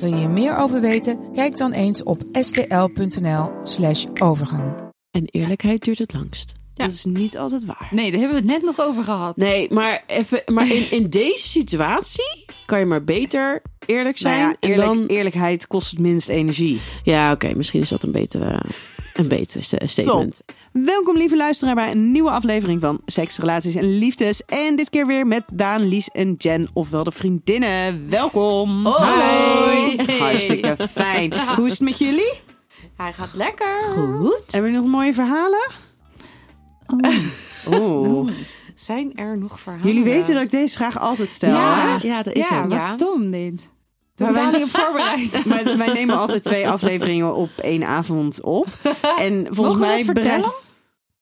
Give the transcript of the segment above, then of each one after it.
Wil je hier meer over weten? Kijk dan eens op stl.nl/slash overgang. En eerlijkheid duurt het langst. Ja. Dat is niet altijd waar. Nee, daar hebben we het net nog over gehad. Nee, maar, even, maar in, in deze situatie kan je maar beter eerlijk zijn. Nou ja, eerlijk, en dan, eerlijkheid kost het minst energie. ja, oké, misschien is dat een betere, een betere sta- statement. Welkom lieve luisteraar bij een nieuwe aflevering van Seks, Relaties en Liefdes. En dit keer weer met Daan, Lies en Jen, ofwel de vriendinnen. Welkom. Hoi. Hartstikke fijn. Hoe is het met jullie? Hij gaat lekker. Goed. Hebben jullie nog mooie verhalen? Oeh. Zijn er nog verhalen? Jullie weten dat ik deze vraag altijd stel. Ja. hè? Ja, dat is ja, er. wat Ja. stom dit. Toen Maar wij- niet op voorbereid. Maar wij nemen altijd twee afleveringen op één avond op. En volgens Mogen we mij vertellen?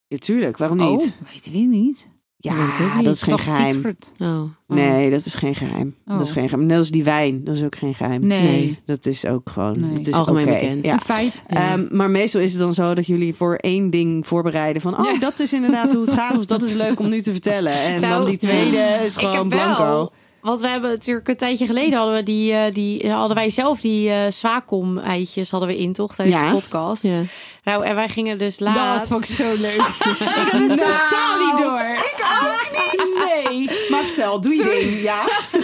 Bereid- Ja, tuurlijk, waarom niet? Oh, weten we niet. ja, weet niet. dat is geen Toch geheim. secret? Oh. Nee, dat is geen geheim. Dat is Oh. geen geheim. Net als die wijn, dat is ook geen geheim. Nee. Nee. Dat is ook gewoon. Nee. Het is Algemeen oké. bekend. Ja. Een feit. Ja. Ehm, maar meestal is het dan zo dat jullie voor één ding voorbereiden van, oh, Ja. dat is inderdaad hoe het gaat, of dat is leuk om nu te vertellen. En Nou, dan die tweede is Ik gewoon heb blanco. wel, want we hebben natuurlijk een tijdje geleden hadden we die, eh, die hadden wij zelf die eh Swacom eitjes hadden we in toch tijdens Ja. de podcast. Ja. Nou en wij gingen dus Dat laat. vond ik zo leuk. ik had het totaal niet door. Ik ook niet. Nee. Maar vertel, doe je ding. Ja.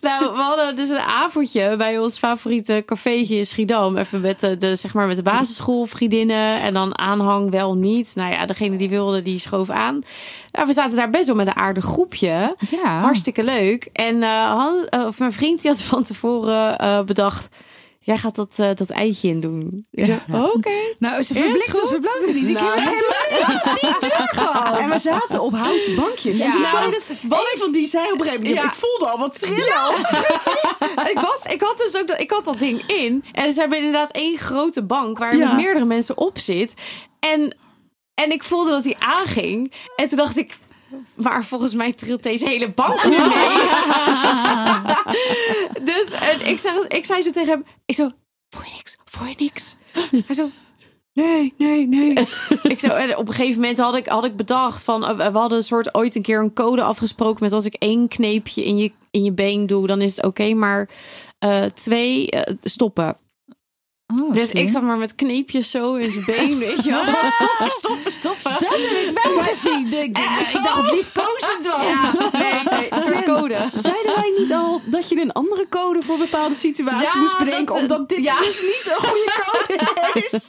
Nou, we hadden dus een avondje bij ons favoriete cafeetje in Schiedam. Even met de, de, zeg maar met de basisschoolvriendinnen. En dan aanhang wel niet. Nou ja, degene die wilde, die schoof aan. Nou, we zaten daar best wel met een aardig groepje. Ja. Hartstikke leuk. En Han, eh, of mijn vriend die had van tevoren eh, bedacht... Jij gaat dat, eh, dat eitje in doen. Ik zei, oké. Nou, ze verblikte goed. of verbloosde niet. Ik Nou, heb het En we zaten op houten bankjes. En Ja. die zei dat, een van die zei op een gegeven moment, Ja. ik voelde al wat trillen. Precies. En ik, was, ik had dus ook dat, ik had dat ding in. En ze hebben inderdaad één grote bank waar Ja. meerdere mensen op zit. En, en ik voelde dat die aanging. En toen dacht ik, maar volgens mij trilt deze hele bank nu mee. dus en ik, zei, ik zei zo tegen hem, ik zo, voor je niks, voor je niks. Hij zo, nee, nee, nee. ik zo, en op een gegeven moment had ik, had ik bedacht van, eh, we hadden een soort ooit een keer een code afgesproken met als ik één kneepje in je, in je been doe, dan is het oké, maar eh, twee eh, stoppen. Oh, dus ik zat maar met kneepjes zo in zijn been, weet je wel. Stoppen, stoppen, stoppen. Dat heb ik wel gezien. Ik, ik, ik dacht het liefkozend was. Ja, nee, nee, code. Zeiden wij niet al dat je een andere code voor bepaalde situaties Ja, moest bedenken, dat- omdat dit ja. dus niet een goede code is?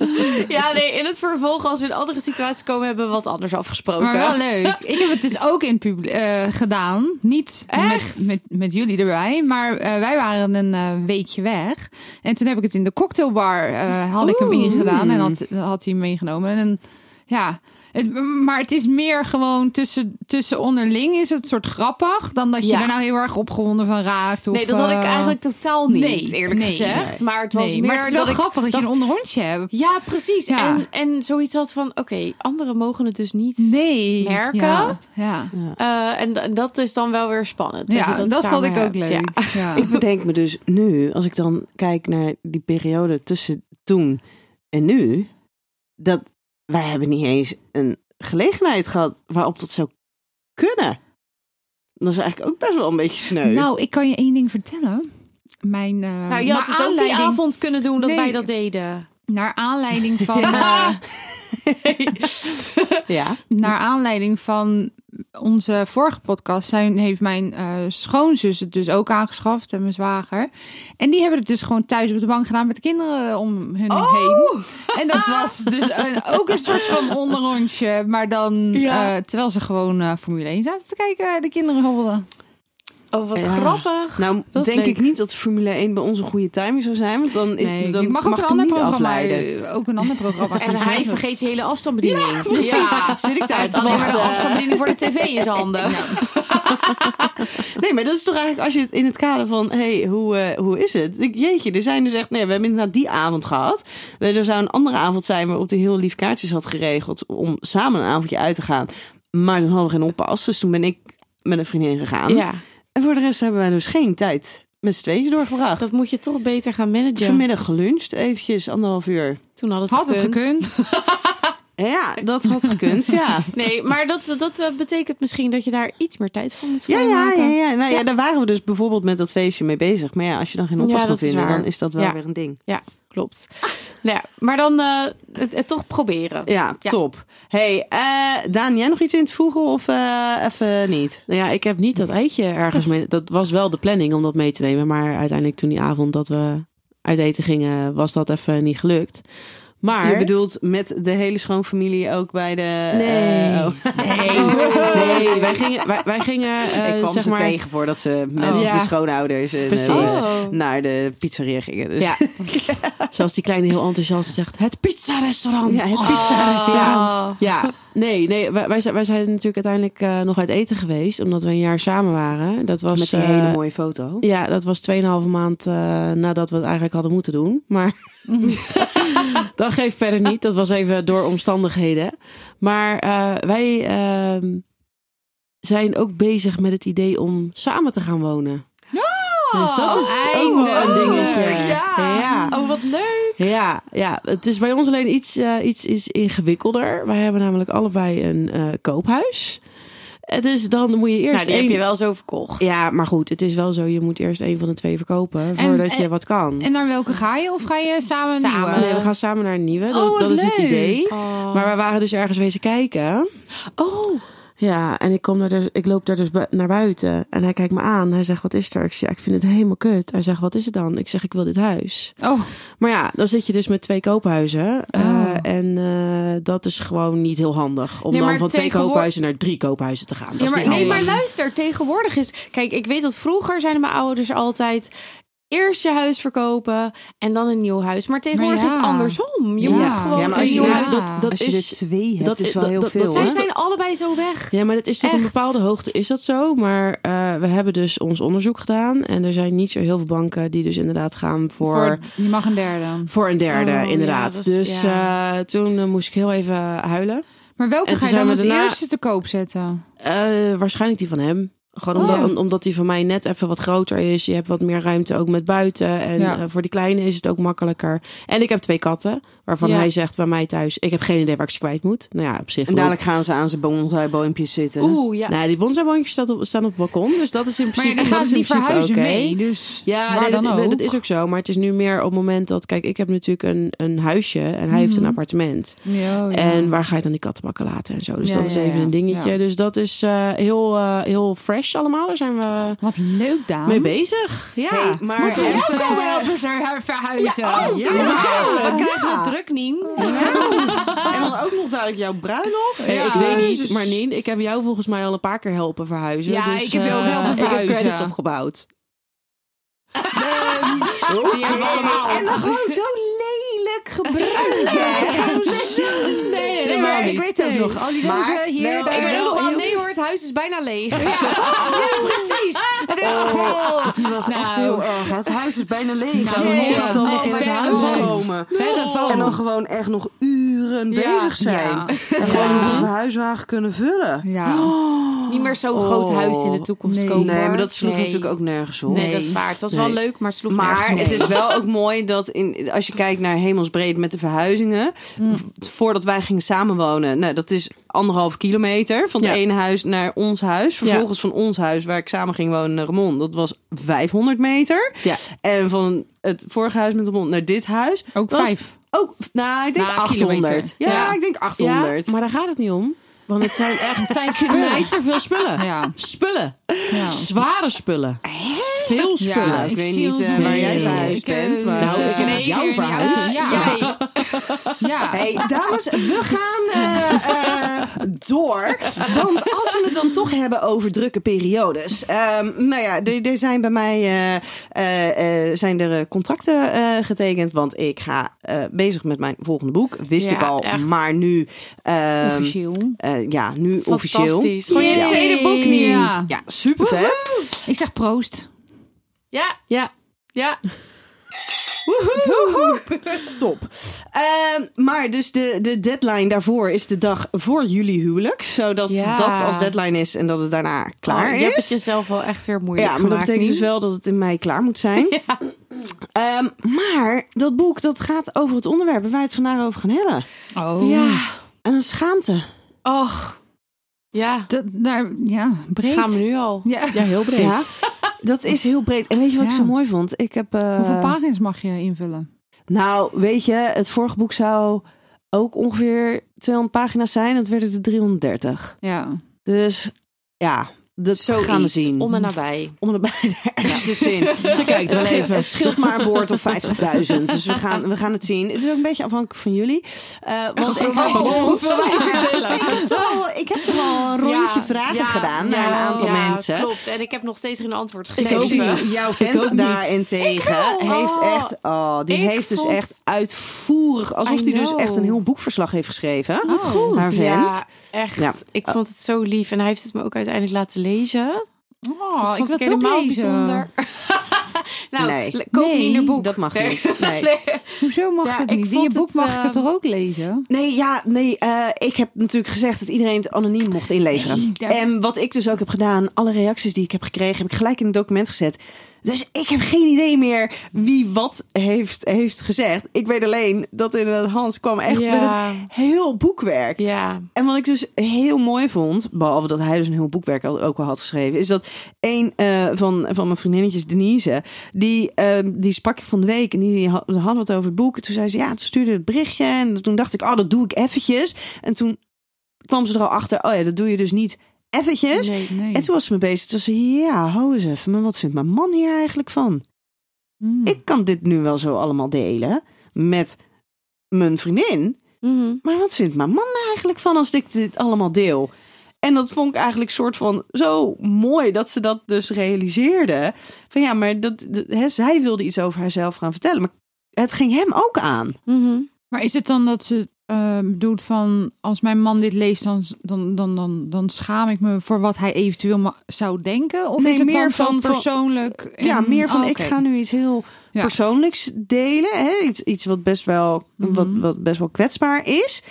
Ja, nee, in het vervolg, als we in andere situaties komen, hebben we wat anders afgesproken. Maar wel leuk. Ik heb het dus ook in publiek eh, gedaan. Niet met, Echt? met, met jullie erbij. Maar eh, wij waren een eh, weekje weg. En toen heb ik het in de cocktailbar eh, had ik hem ingedaan. En had, had hij meegenomen. En ja... Het, maar het is meer gewoon tussen, tussen onderling is het soort grappig dan dat je Ja. er nou heel erg opgewonden van raakt. Of, Nee, dat had ik eh, eigenlijk totaal niet, nee, eerlijk nee, gezegd. nee. Maar het was nee, meer maar het is wel dat ik grappig dat je een onderrondje hebt. Ja, precies. Ja. En, en zoiets had van, oké, anderen mogen het dus niet Nee. merken. Ja, ja. Eh, en, en dat is dan wel weer spannend. Ja, je dat, vond ik ook leuk. Ja. Ja. Ik bedenk me dus nu, als ik dan kijk naar die periode tussen toen en nu, dat wij hebben niet eens een gelegenheid gehad waarop dat zou kunnen. Dat is eigenlijk ook best wel een beetje sneu. Nou, ik kan je één ding vertellen. Mijn, eh, Nou, je had het ook die avond kunnen doen dat Nee. wij dat deden. Naar aanleiding van... eh, ja. naar aanleiding van onze vorige podcast zijn, heeft mijn eh, schoonzus het dus ook aangeschaft en mijn zwager. En die hebben het dus gewoon thuis op de bank gedaan met de kinderen om hun Oh! heen. En dat was dus een- ook een soort van onderrondje, maar dan Ja. eh, terwijl ze gewoon Formule 1 zaten te kijken, de kinderen hobbelden. Oh, wat Ja. grappig. Nou, Dat denk ik niet dat de Formule 1 bij ons een goede timing zou zijn, want dan, is, Nee, dan ik mag ook mag een ik hem ander afleiden. eh, Ook een ander programma. En hij vergeet de hele afstandsbediening. precies. Zit ik daar alleen maar de afstandsbediening voor de tv in zijn handen. Nee, maar dat is toch eigenlijk als je het in het kader van, hey, hoe, eh, hoe is het? Ik, jeetje, er zijn dus echt, nee, we hebben inderdaad die avond gehad. Er zou een andere avond zijn waarop hij heel lief kaartjes had geregeld om samen een avondje uit te gaan. Maar toen hadden we geen oppas, dus toen ben ik met een vriendin gegaan. Ja, En voor de rest hebben wij dus geen tijd met z'n tweeën doorgebracht. dat moet je toch beter gaan managen. Vanmiddag geluncht, eventjes anderhalf uur. Toen had het Had het gekund. Ja, dat had gekund, ja. Nee, maar dat, dat eh, betekent misschien dat je daar iets meer tijd voor moet Ja, ja, ja, ja. Nou ja. Ja. daar waren we dus bijvoorbeeld met dat feestje mee bezig. Maar ja, als je dan geen oppas Ja, kan dat is vinden, dan is dat wel Ja. weer een ding. Ja, klopt. Nou ja, maar dan eh, het, het toch proberen. Ja, Ja. top. Hey, eh Daan, jij nog iets in te voegen of eh, even niet? Nou ja, ik heb niet dat eitje ergens mee. Dat was wel de planning om dat mee te nemen. Maar uiteindelijk toen die avond dat we uit eten gingen, was dat even niet gelukt. Maar... Je bedoelt met de hele schoonfamilie ook bij de... Nee. eh, oh. Nee, nee wij gingen, wij, wij gingen eh, ik kwam zeg ze maar, tegen voordat ze met Oh. de Ja. schoonouders en, Precies. eh, Oh. naar de pizzeria gingen. Dus. Ja. Zoals die kleine heel enthousiast zegt, het pizza-restaurant. Ja, het Oh. pizza-restaurant. Ja, nee, nee wij, wij zijn, wij zijn natuurlijk uiteindelijk eh, nog uit eten geweest, omdat we een jaar samen waren. Dat was, Met die eh, hele mooie foto. Ja, dat was 2,5 maand eh, nadat we het eigenlijk hadden moeten doen. Maar dat geeft verder niet. Dat was even door omstandigheden. Maar eh, wij ehm, zijn ook bezig met het idee om samen te gaan wonen. dus dat is ook wel een dingetje. Ja. Ja. Oh, wat leuk. Ja, ja, het is bij ons alleen iets, eh, iets is ingewikkelder. Wij hebben namelijk allebei een eh, koophuis. Eh, Dus dan moet je eerst Nou, die heb je wel zo verkocht. Ja, maar goed, het is wel zo. Je moet eerst een van de twee verkopen voordat je en- wat kan. En naar welke ga je? Of ga je samen een Samen. nieuwe? nee, we gaan samen naar een nieuwe. Dat, Oh, dat is het idee. Oh. Maar we waren dus ergens wezen kijken. oh. Ja, en ik, kom daar dus, ik loop daar dus bu- naar buiten. En hij kijkt me aan. Hij zegt, wat is er? Ik zeg, ik vind het helemaal kut. Hij zegt, wat is het dan? Ik zeg, ik wil dit huis. Oh, Maar ja, dan zit je dus met twee koophuizen. Eh, Oh. en eh, dat is gewoon niet heel handig. Om Nee, dan van twee koophuizen naar drie koophuizen te gaan. Dat Ja, is maar, niet nee, maar luister, tegenwoordig is... Kijk, ik weet dat vroeger zeiden mijn ouders altijd... Eerst je huis verkopen en dan een nieuw huis. Maar tegenwoordig Maar is het andersom. Je Ja. moet gewoon Ja, maar een als je, nieuw huis... dat, dat als je is, er twee hebt, dat is is- wel dat- heel dat- veel. is- zijn allebei zo weg. Ja, maar dat is tot een bepaalde hoogte is dat zo. Maar eh, we hebben dus ons onderzoek gedaan. En er zijn niet zo heel veel banken die dus inderdaad gaan voor, voor, voor, je mag een derde. een derde, Oh, inderdaad. is- dus ja. eh, toen eh, moest ik heel even huilen. Maar welke ga je dan zijn als daarna- eerste te koop zetten? Eh, waarschijnlijk die van hem. Gewoon Oh. omdat, om- omdat die van mij net even wat groter is. Je hebt wat meer ruimte ook met buiten. En Ja. eh, voor die kleine is het ook makkelijker. En ik heb twee katten. Waarvan Ja. hij zegt bij mij thuis... Ik heb geen idee waar ik ze kwijt moet. Nou ja, op zich En dadelijk gaan ze aan zijn bonsai-boompjes zitten. Oeh, ja. Nou, die bonsaiboontjes staan op, staan op het balkon. Dus dat is in Maar principe ja, dan dat gaat principe verhuizen mee. Dus Ja, nee, dat, nee, ook. dat is ook zo. Maar het is nu meer op het moment dat... Kijk, ik heb natuurlijk een, een huisje en hij heeft een Mhm. appartement. Ja, oh ja. En waar ga je dan die kattenbakken laten en zo. Dus Ja, dat is even ja. een dingetje. Ja. Dus dat is eh, heel, eh, heel fresh allemaal. Daar zijn we Wat leuk, Daan. mee bezig. Ja, Hey, maar Moeten we even- even- Komen helpen ze verhuizen. oh, ja. we Ja. krijgen het druk, Nien. En dan ook nog dadelijk jouw bruiloft. Hey, ik weet niet, maar Nien, ik heb jou volgens mij al een paar keer helpen verhuizen. Ja, dus, ik heb je ook eh, helpen Ik heb verhuizen. credits opgebouwd. Die hebben we allemaal. En dan gewoon zo lelijk gebruiken. Gewoon zo helemaal ik weet ook Nee. nog. Al die Maar rozen hier. Ik ben nog wel, nee hoor, het huis is bijna leeg. Ja, precies. Oh, Die was echt Nou. heel erg. Het huis is bijna leeg. Nou, en dan nee, moest dan nee, nog in het verre huis van. komen. Verre van. En dan gewoon echt nog uren Ja. bezig zijn. Ja. En gewoon nog een verhuiswagen kunnen vullen. Ja. Niet meer zo'n groot huis in de toekomst Nee. kopen. Nee, maar dat sloeg Nee. natuurlijk ook nergens op. Nee, dat is waar. Het was Nee. wel leuk, maar het sloeg Maar nergens op. het is wel ook mooi dat in, als je kijkt naar hemelsbreed met de verhuizingen. Mm. Voordat wij gingen samenwonen. Nou, dat is anderhalf kilometer van het Ja. ene huis naar ons huis. Vervolgens van ons huis waar ik samen ging wonen naar Remond. Dat was 500 meter. Ja. En van het vorige huis met Remond naar dit huis. Ook vijf. Ook, nou, ik denk Nou, 800. kilometer. Ja, Ja. ik denk Ja, 800. maar daar gaat het niet om. Want het zijn echt Het zijn spullen. te veel spullen. Ja. Spullen. Ja. Zware spullen. Veel spullen. Ja, ik weet zie niet, eh, waar jij verhuisd Ik, eh, bent, maar- Nou, ik heb nee, jou nee, verhuisd. Ja. Ja. Hey, dames, we gaan eh, eh, door. Want als we het dan toch hebben over drukke periodes. Ehm, nou ja, er, er zijn bij mij eh, eh, eh, zijn er contracten eh, getekend. Want ik ga eh, bezig met mijn volgende boek. Wist Ja, ik al, echt. maar nu... ehm, Officieel. eh, ja, nu officieel. Fantastisch. Gewoon je tweede boek niet. Ja. Ja, super vet. Ik zeg proost. Ja, Ja, ja. Top. Ehm, maar dus de, de deadline daarvoor is de dag voor jullie huwelijk. Zodat Ja. dat als deadline is en dat het daarna klaar Oh, is. Je hebt het jezelf wel echt weer moeilijk Ja, maar dat betekent nu. dus wel dat het in mei klaar moet zijn. Ja. Ehm, maar dat boek dat gaat over het onderwerp waar wij het vandaag over gaan hebben. Oh. Ja. En een schaamte. Och. Ja. Dat, daar, ja, breed. Schaam me nu al. Ja. ja heel breed. Ja, dat is heel breed. En weet je wat ik zo mooi vond? Ik heb. eh, Hoeveel pagina's mag je invullen? nou, weet je, het vorige boek zou ook ongeveer 200 pagina's zijn. Het werden er 330. Ja. Dus ja, dat Zoiets. gaan we zien. Om en nabij. om erbij ergens tussenin. Ze kijkt wel even. het scheelt maar een woord of 50.000. Dus we gaan, we gaan het zien. Het is ook een beetje afhankelijk van jullie. Eh, want ik, ik, heb toch al, ik heb toch al een rondje Ja, vragen ja, gedaan naar ja, een aantal ja, mensen. Klopt. En ik heb nog steeds geen antwoord Nee, gegeven. precies. Jouw vent daarentegen heeft Oh. echt, oh, die heeft dus echt uitvoerig, alsof hij dus echt een heel boekverslag heeft geschreven. Wat goed. Haar vent. Ja, echt. Ja. Ik vond het zo lief. En hij heeft het me ook uiteindelijk laten lezen. Oh, dat ik vond wil ik het ook helemaal lezen. bijzonder. nou, Nee. koop Nee, niet een boek. Dat mag Nee. niet. Nee. Hoezo mag Ja, het ik niet? In je boek het, mag ik het eh, toch ook lezen? Nee, ja, nee. eh, ik heb natuurlijk gezegd dat iedereen het anoniem mocht inleveren. Nee, daar- En wat ik dus ook heb gedaan, alle reacties die ik heb gekregen, heb ik gelijk in het document gezet. Dus ik heb geen idee meer wie wat heeft, heeft gezegd. Ik weet alleen dat inderdaad Hans kwam echt met een heel boekwerk. Ja. En wat ik dus heel mooi vond, behalve dat hij dus een heel boekwerk al- ook wel had geschreven, is dat een eh, van, van mijn vriendinnetjes, Denise, die, eh, die sprak ik van de week en die had, hadden het over het boek. Toen zei ze, ja, toen stuurde het berichtje en toen dacht ik, oh, dat doe ik eventjes. En toen kwam ze er al achter, oh ja, dat doe je dus niet eventjes. Nee. Nee. En toen was ze me bezig. Toen zei ze, ja, hou eens even, maar wat vindt mijn man hier eigenlijk van? Hmm. Ik kan dit nu wel zo allemaal delen met mijn vriendin. Mhm. Maar wat vindt mijn man eigenlijk van als ik dit allemaal deel? En dat vond ik eigenlijk soort van zo mooi dat ze dat dus realiseerde. Van ja, maar dat, dat- hè, zij wilde iets over haarzelf gaan vertellen. Maar het ging hem ook aan. Mhm. Maar is het dan dat ze eh, doet van als mijn man dit leest, dan, dan, dan, dan, dan schaam ik me voor wat hij eventueel zou denken? Of Nee, is het meer dan van- persoonlijk? Ja, meer van Oh, ik ga nu iets heel Ja. persoonlijks delen. Hè? Iets, iets wat, best wel, wat, Mhm. wat best wel kwetsbaar is.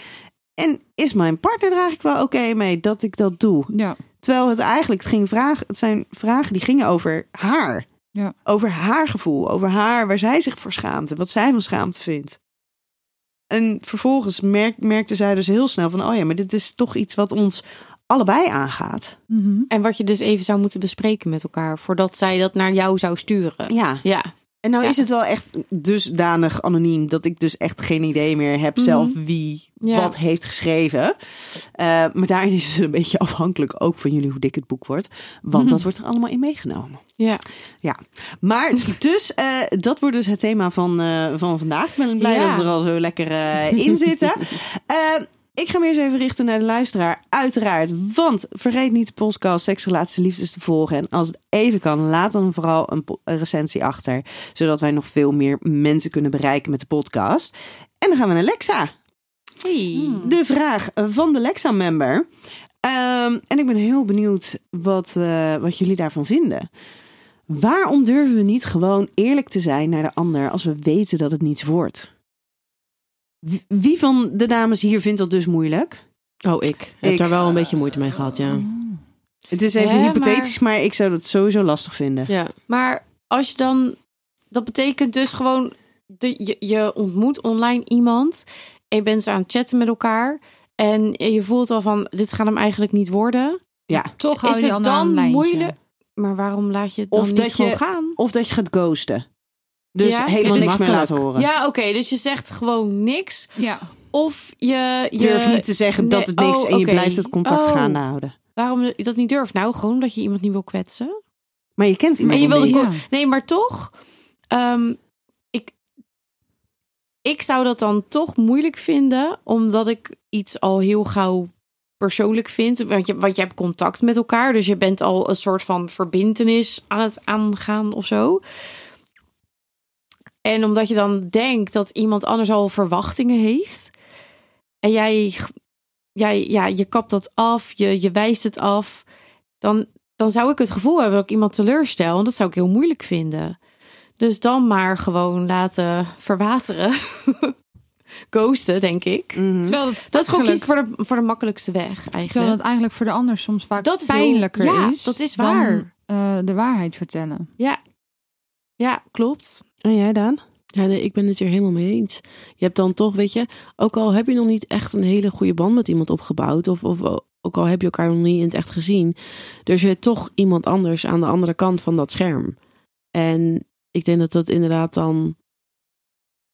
En is mijn partner er eigenlijk wel oké mee dat ik dat doe? Ja. Terwijl het eigenlijk het ging vragen, het zijn vragen die gingen over haar. Ja. Over haar gevoel, over haar, waar zij zich voor schaamt en wat zij van schaamte vindt. En vervolgens merk, merkte zij dus heel snel van, oh ja, maar dit is toch iets wat ons allebei aangaat. Mhm. En wat je dus even zou moeten bespreken met elkaar voordat zij dat naar jou zou sturen. Ja. Ja. En nou Ja. is het wel echt dusdanig anoniem dat ik dus echt geen idee meer heb Mhm. zelf wie Ja. wat heeft geschreven. Eh, maar daarin is het een beetje afhankelijk ook van jullie hoe dik het boek wordt. Want Mhm. dat wordt er allemaal in meegenomen. Ja. Maar dus, eh, dat wordt dus het thema van, eh, van vandaag. Ik ben blij Ja. dat we er al zo lekker in zitten. Ik ga me eens even richten naar de luisteraar, uiteraard. Want vergeet niet de podcast Seks, Relaties, Liefdes te volgen. En als het even kan, laat dan vooral een, recensie achter. Zodat wij nog veel meer mensen kunnen bereiken met de podcast. En dan gaan we naar Lexa. Hey. De vraag van de Lexa-member. Ehm, en ik ben heel benieuwd wat, eh, wat jullie daarvan vinden. Waarom durven we niet gewoon eerlijk te zijn naar de ander als we weten dat het niets wordt? Wie- van de dames hier vindt dat dus moeilijk? Oh, ik heb Ik- daar wel een beetje moeite mee gehad, ja. Het is even Hè, hypothetisch, maar... ik zou dat sowieso lastig vinden. Ja, Maar als je dan, dat betekent dus gewoon, de, je, je ontmoet online iemand en je bent zo aan het chatten met elkaar en je voelt al van, dit gaat hem eigenlijk niet worden. Ja. Toch hou Is je het dan dan moeilijk? Maar waarom laat je het dan Of niet dat gewoon je- gaan? Of dat je gaat ghosten. Dus Ja? helemaal het niks meer makkelijk? laten horen. Ja, oké, dus je zegt gewoon niks. Ja. Of je, je Durf niet te zeggen dat het niks oh, en je oké. blijft het contact Oh. gaande houden. Waarom je dat niet durft? Nou, gewoon dat je iemand niet wil kwetsen. Maar je kent iemand En je wilde Nee, maar toch. ehm, ik, ik zou dat dan toch moeilijk vinden, omdat ik iets al heel gauw persoonlijk vindt. Want je, want je hebt contact met elkaar. Dus je bent al een soort van verbintenis aan het aangaan of zo. En omdat je dan denkt dat iemand anders al verwachtingen heeft. En jij, jij ja, je kapt dat af, je, je wijst het af. Dan, dan zou ik het gevoel hebben dat ik iemand teleurstel. En dat zou ik heel moeilijk vinden. Dus dan maar gewoon laten verwateren. Ghosten, denk ik. Mhm. Terwijl het Dat is gewoon kiezen voor de, voor de makkelijkste weg, eigenlijk. Terwijl het eigenlijk voor de ander soms vaak Dat is heel- pijnlijker ja, is. dat is dan, waar. eh, de waarheid vertellen. Ja. ja, klopt. En jij Daan? Ja, nee, ik ben het hier helemaal mee eens. Je hebt dan toch, weet je, ook al heb je nog niet echt een hele goede band met iemand opgebouwd, of, of ook al heb je elkaar nog niet in het echt gezien, er zit toch iemand anders aan de andere kant van dat scherm. En ik denk dat dat inderdaad dan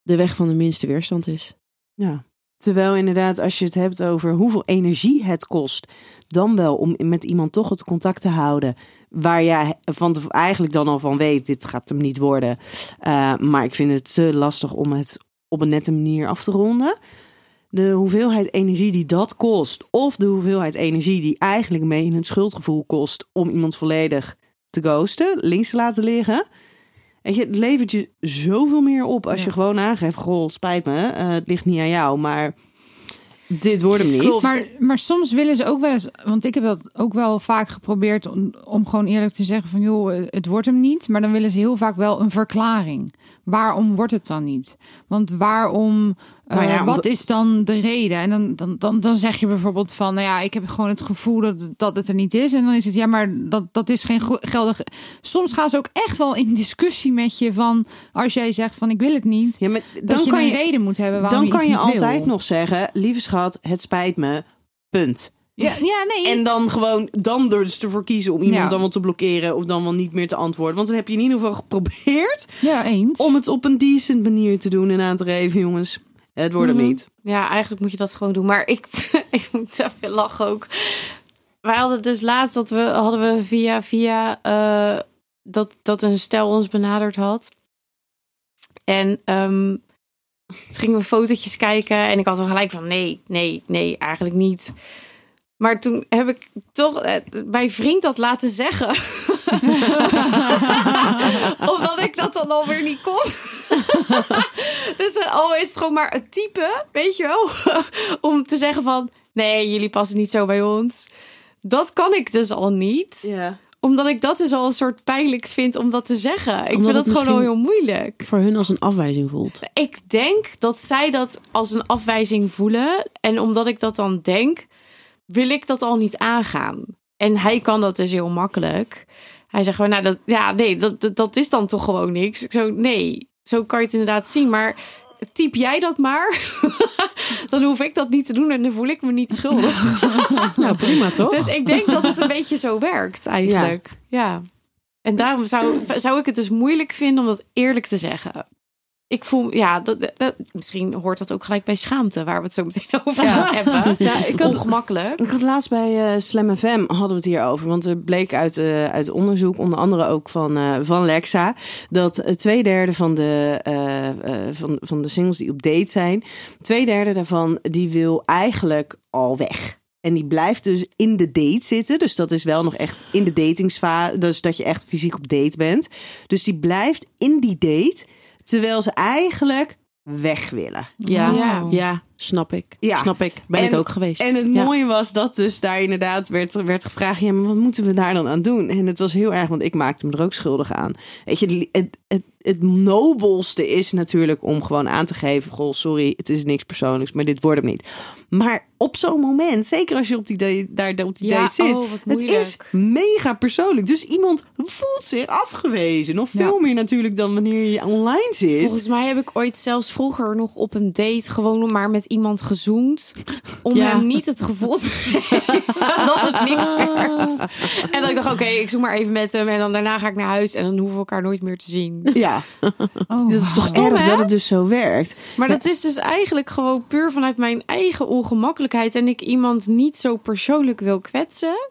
de weg van de minste weerstand is. Ja. Terwijl inderdaad, als je het hebt over hoeveel energie het kost, dan wel om met iemand toch het contact te houden. Waar jij van de, eigenlijk dan al van weet, dit gaat hem niet worden. Eh, maar ik vind het te lastig om het op een nette manier af te ronden. De hoeveelheid energie die dat kost, of de hoeveelheid energie die eigenlijk mee in het schuldgevoel kost om iemand volledig te ghosten, links te laten liggen. Weet je, het levert je zoveel meer op als je gewoon aangeeft: Goh, spijt me, eh, het ligt niet aan jou, maar dit wordt hem niet. Klopt. Maar, maar soms willen ze ook wel eens, want ik heb dat ook wel vaak geprobeerd om, om gewoon eerlijk te zeggen van joh, het wordt hem niet. Maar dan willen ze heel vaak wel een verklaring. Waarom wordt het dan niet? Want waarom, eh, Nou ja, wat is dan de reden? En dan, dan, dan, dan zeg je bijvoorbeeld van, nou ja, ik heb gewoon het gevoel dat, dat het er niet is. En dan is het, ja, maar dat, dat is geen geldig. Soms gaan ze ook echt wel in discussie met je van, als jij zegt van ik wil het niet. Ja, maar Dat dan je kan een je, reden moet hebben waarom dan je kan iets je altijd wil. nog zeggen: lieve schat, het spijt me. Punt. Ja, ja nee. En dan gewoon dan dus ervoor kiezen om iemand Ja. dan wel te blokkeren of dan wel niet meer te antwoorden. Want dan heb je in ieder geval geprobeerd ja, eens. om het op een decent manier te doen en aan te geven, jongens. Het wordt hem Mhm. niet. Ja, eigenlijk moet je dat gewoon doen. Maar ik, ik moet even lachen ook. Wij hadden dus laatst dat we hadden we via via eh, dat dat een stel ons benaderd had. En ehm toen gingen we fotootjes kijken en ik had wel gelijk van nee, nee, nee, eigenlijk niet. Maar toen heb ik toch eh, mijn vriend dat laten zeggen. Omdat ik dat dan alweer niet kon. dus eh, al is het gewoon maar het type, weet je wel. Om te zeggen van, nee, jullie passen niet zo bij ons. Dat kan ik dus al niet. Ja. Omdat ik dat dus al een soort pijnlijk vind om dat te zeggen. Ik Omdat vind dat gewoon al heel moeilijk. Voor hun als een afwijzing voelt. Ik denk dat zij dat als een afwijzing voelen. En omdat ik dat dan denk, wil ik dat al niet aangaan. En hij kan dat dus heel makkelijk. Hij zegt gewoon, nou, dat, ja, nee, dat, dat, dat is dan toch gewoon niks. Ik zo, nee, zo kan je het inderdaad zien. Maar typ jij dat maar, dan hoef ik dat niet te doen en dan voel ik me niet schuldig. Nou, prima toch? Dus ik denk dat het een beetje zo werkt eigenlijk. Ja. En daarom zou, zou ik het dus moeilijk vinden om dat eerlijk te zeggen. Ik voel, ja, dat, misschien hoort dat ook gelijk bij schaamte, waar we het zo meteen over gaan hebben. Ja, ik had, Ongemakkelijk. ik had laatst bij eh Slam FM hadden we het hier over. Want er bleek uit, eh, uit onderzoek, onder andere ook van, eh, van Lexa, dat twee derde van de, van, van de singles die op date zijn, twee derde daarvan die wil eigenlijk al weg. En die blijft dus in de date zitten. Dus dat is wel nog echt in de datingsfase. Dus dat je echt fysiek op date bent. Dus die blijft in die date. Terwijl ze eigenlijk weg willen. Ja, Ja. ja. Snap ik. Ja. Snap ik. Ben En- ik ook geweest. En het Ja. mooie was dat dus daar inderdaad werd, werd gevraagd... ja, maar wat moeten we daar dan aan doen? En het was heel erg, want ik maakte me er ook schuldig aan. Weet je, het, het, het nobelste is natuurlijk om gewoon aan te geven... goh, sorry, het is niks persoonlijks, maar dit wordt hem niet. Maar op zo'n moment, zeker als je op die date, daar op die Ja, date zit... oh, het is mega persoonlijk. Dus iemand voelt zich afgewezen. Nog veel Ja. meer natuurlijk dan wanneer je online zit. Volgens mij heb ik ooit zelfs vroeger nog op een date gewoon maar met iemand gezoend. Om Ja. hem niet het gevoel te geven dat het niks werd. En dat ik dacht, oké, ik zoek maar even met hem. En dan daarna ga ik naar huis en dan hoeven we elkaar nooit meer te zien. Ja, Oh, dat is toch Stom, erg hè? dat het dus zo werkt. Maar dat is dus eigenlijk gewoon puur vanuit mijn eigen ongemakkelijkheid. En ik iemand niet zo persoonlijk wil kwetsen.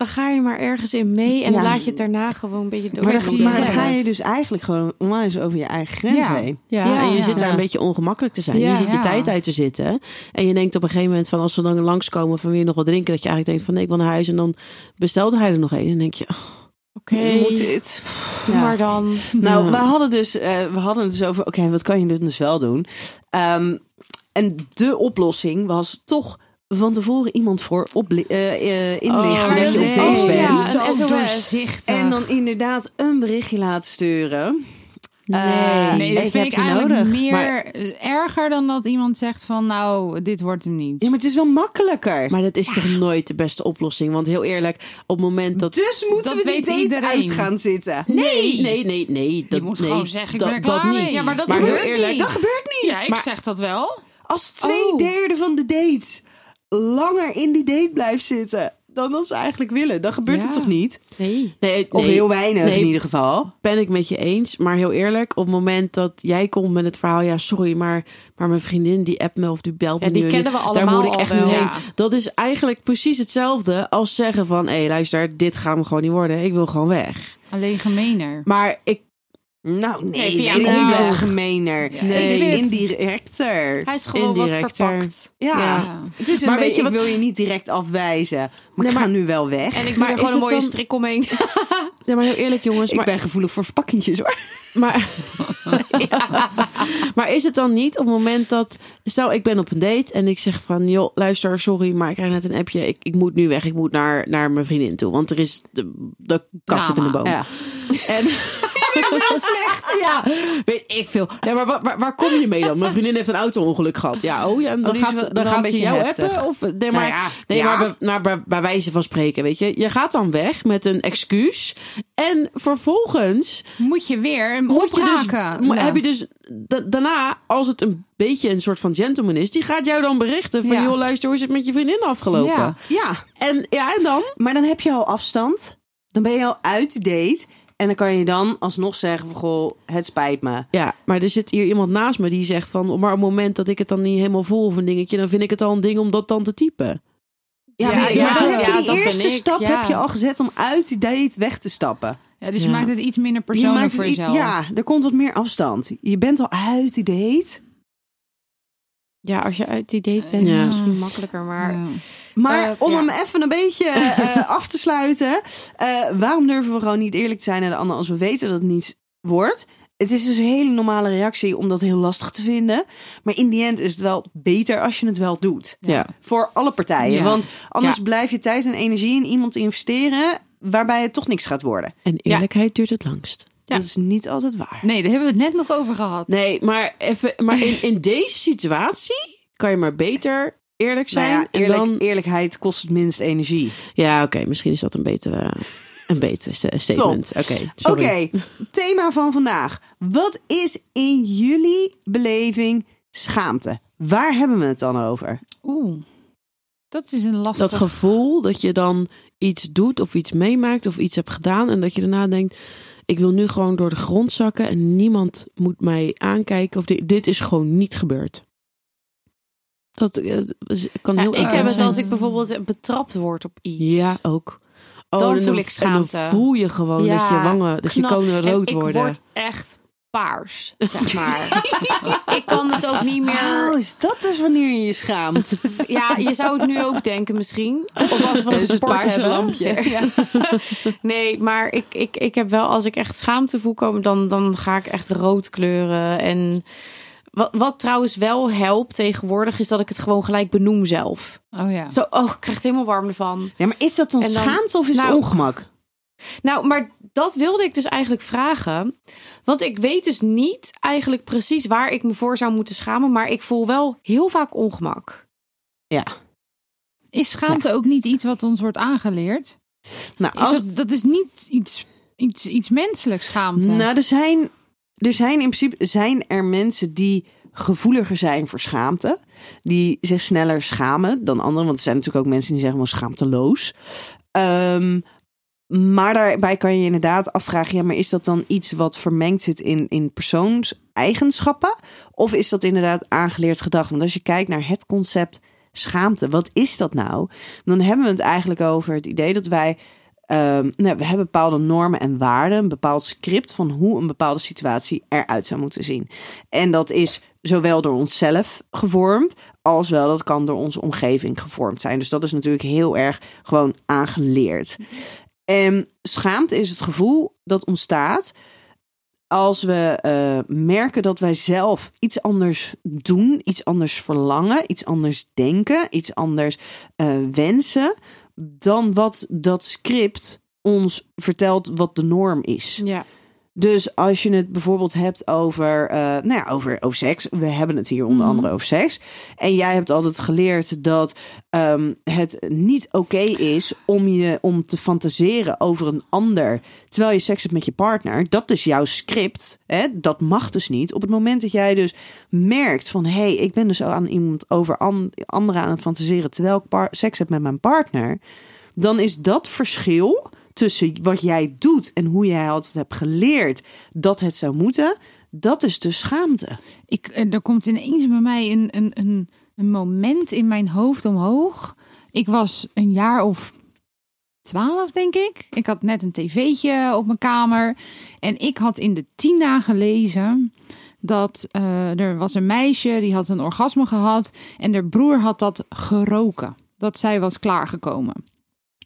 Dan ga je maar ergens in mee en Ja. laat je het daarna gewoon een beetje door. Maar dan, maar dan jezelf. ga je dus eigenlijk gewoon onwijs over je eigen grens Ja. heen. Ja, Ja, en je ja. zit daar Ja. een beetje ongemakkelijk te zijn. Ja. je zit je Ja. tijd uit te zitten. En je denkt op een gegeven moment van als ze dan langskomen van weer nog wat drinken. Dat je eigenlijk denkt van nee, ik wil naar huis. En dan bestelt hij er nog een. En dan denk je, oh, Oké, Moet dit? doe Ja. maar dan. Nou, Ja. we hadden dus, eh, we hadden het dus over, oké, wat kan je dus wel doen? Ehm, en de oplossing was toch van tevoren iemand voor opli- eh, eh, inlichten Oh, dat je op Oh, bent. ja. Zo een SOS. doorzichtig. En dan inderdaad een berichtje laten sturen. nee. Eh, Nee, dat Ik vind ik eigenlijk nodig. meer Maar- erger dan dat iemand zegt van nou, dit wordt hem niet. Ja, maar het is wel makkelijker. Maar dat is toch nooit de beste oplossing? Want heel eerlijk, op het moment dat... dus moeten Dat we die date iedereen. uit gaan zitten. Nee, nee, nee, nee. Dat, moet nee, gewoon zeggen, ik dat, ben er dat klaar niet. Ja, maar dat heel gebeurt eerlijk, niet. Dat gebeurt niet. ja, ik Maar- zeg dat wel. Als twee Oh. derde van de date langer in die date blijft zitten dan dat ze eigenlijk willen, dan gebeurt Ja. het toch niet? Nee. Nee, Of nee, heel weinig Nee. in ieder geval. ben ik met je eens. Maar heel eerlijk, op het moment dat jij komt met het verhaal... ja, sorry, maar, maar mijn vriendin die appt me of die belt me Ja, die nu. kennen we Daar allemaal moet ik echt al nu wel. heen. Ja. Dat is eigenlijk precies hetzelfde als zeggen van... hé, luister, dit gaat me gewoon niet worden. Ik wil gewoon weg. Alleen gemener. Maar ik... Nou, nee, Nee, ik niet wel gemener. Ja, het ik is indirecter. Hij is gewoon wat Indirecter. verpakt. Ja. Ja. het is een Maar weet je ik wat- wil je niet direct afwijzen, maar Nee, ik ga maar- nu wel weg. En ik doe Maar er gewoon een mooie dan- strik omheen. Ja, maar heel eerlijk jongens. ik ben gevoelig voor verpakkingjes hoor. Maar, maar is het dan niet op het moment dat... Stel, ik ben op een date en ik zeg van... joh, luister, sorry, maar ik krijg net een appje. Ik, ik moet nu weg. Ik moet naar, naar mijn vriendin toe. Want er is... De, de kat zit in de boom. Ja. En... heel slecht. Ja, weet ik veel. Ja, maar waar, waar, waar kom je mee dan? Mijn vriendin heeft een auto-ongeluk gehad. Ja, oh ja, en dan is gaat dan gaat ze jou heftig. appen? Of, nee, maar, Nou ja, nee, ja. maar, bij, nou, bij, bij wijze van spreken, weet je. Je gaat dan weg met een excuus. En vervolgens Moet je weer hem moet je dus, Ja. heb je dus da- daarna, als het een beetje een soort van gentleman is, die gaat jou dan berichten van, Ja. joh, luister, hoe is het met je vriendin afgelopen? Ja. ja, En ja, en dan? maar dan heb je al afstand. Dan ben je al uit de date. En dan kan je dan alsnog zeggen van, goh, het spijt me. Ja, maar er zit hier iemand naast me die zegt van, maar op het moment dat ik het dan niet helemaal voel of een dingetje, dan vind ik het al een ding om dat dan te typen. Ja, Ja, maar, ja, maar dan heb je die eerste ik, stap ja. heb je al gezet om uit die date weg te stappen. Ja, dus je Ja. maakt het iets minder Je persoonlijk maakt voor jezelf. Ja, er komt wat meer afstand. Je bent al uit die date. Ja, als je uit die date bent, is het misschien makkelijker. Maar Ja. Maar Eh, om ja. hem even een beetje eh, af te sluiten. eh, waarom durven we gewoon niet eerlijk te zijn naar de ander als we weten dat het niet wordt? Het is dus een hele normale reactie om dat heel lastig te vinden. Maar in die end is het wel beter als je het wel doet. Ja. Voor alle partijen. Ja. Want anders Ja. blijf je tijd en energie in iemand investeren waarbij het toch niks gaat worden. En eerlijkheid duurt het langst. Ja. Dat is niet altijd waar. Nee, daar hebben we het net nog over gehad. Nee, maar, even, maar in, in deze situatie kan je maar beter eerlijk zijn. Nou ja, eerlijk, en dan, Eerlijkheid kost het minst energie. ja, oké, misschien is dat een betere, een betere sta- statement. Oké, Oké, thema van vandaag. Wat is in jullie beleving schaamte? Waar hebben we het dan over? Oeh, dat is een lastig... Dat gevoel dat je dan iets doet of iets meemaakt of iets hebt gedaan en dat je daarna denkt, ik wil nu gewoon door de grond zakken en niemand moet mij aankijken of dit, dit is gewoon niet gebeurd. Dat eh, kan Ja, heel ik heb het zijn. als ik bijvoorbeeld betrapt word op iets. Ja, ook. Oh, Dan en voel ik en schaamte. dan voel je gewoon Ja, dat je wangen, dat je konen En rood ik worden. word echt paars, zeg maar. ik kan het ook niet meer... Oh, is dat dus wanneer je je schaamt? Ja, je zou het nu ook denken misschien. Of als we het gesport paarse hebben. lampje. Ja. Nee, maar ik, ik, ik heb wel, als ik echt schaamte voel komen, dan, dan ga ik echt rood kleuren. En wat, wat trouwens wel helpt tegenwoordig, is dat ik het gewoon gelijk benoem zelf. Oh ja. Zo, oh, ik krijg het helemaal warm ervan. Ja, maar is dat dan, schaamte of is het Nou, ongemak? Nou, maar dat wilde ik dus eigenlijk vragen. Want ik weet dus niet eigenlijk precies waar ik me voor zou moeten schamen. Maar ik voel wel heel vaak ongemak. Ja. Is schaamte ook niet iets wat ons wordt aangeleerd? Nou, Is als, dat, dat is niet iets, iets, iets menselijks, schaamte. nou er, zijn, er zijn in principe zijn er mensen die gevoeliger zijn voor schaamte. Die zich sneller schamen dan anderen. Want er zijn natuurlijk ook mensen die zeggen wel schaamteloos. Ehm, maar daarbij kan je je inderdaad afvragen: ja, maar is dat dan iets wat vermengd zit in, in persoonseigenschappen? Of is dat inderdaad aangeleerd gedrag? Want als je kijkt naar het concept schaamte. Wat is dat nou? Dan hebben we het eigenlijk over het idee dat wij. Ehm, nou, we hebben bepaalde normen en waarden, een bepaald script van hoe een bepaalde situatie eruit zou moeten zien. En dat is zowel door onszelf gevormd, als wel dat kan door onze omgeving gevormd zijn. Dus dat is natuurlijk heel erg gewoon aangeleerd. En schaamte is het gevoel dat ontstaat als we eh, merken dat wij zelf iets anders doen, iets anders verlangen, iets anders denken, iets anders eh, wensen, dan wat dat script ons vertelt wat de norm is. Ja. Dus als je het bijvoorbeeld hebt over, eh, nou ja, over, over seks. We hebben het hier onder andere over seks. En jij hebt altijd geleerd dat ehm, het niet oké is om je om te fantaseren over een ander. Terwijl je seks hebt met je partner. Dat is jouw script. Hè? Dat mag dus niet. Op het moment dat jij dus merkt van hé, hey, ik ben dus aan iemand over an- anderen aan het fantaseren. Terwijl ik seks heb met mijn partner. Dan is dat verschil tussen wat jij doet en hoe jij altijd hebt geleerd dat het zou moeten, dat is de schaamte. Ik, eh, er komt ineens bij mij een, een, een, moment in mijn hoofd omhoog. Ik was een jaar of twaalf, denk ik. Ik had net een tv'tje op mijn kamer. En ik had in de Tina gelezen dat eh, er was een meisje die had een orgasme gehad. En haar broer had dat geroken. Dat zij was klaargekomen.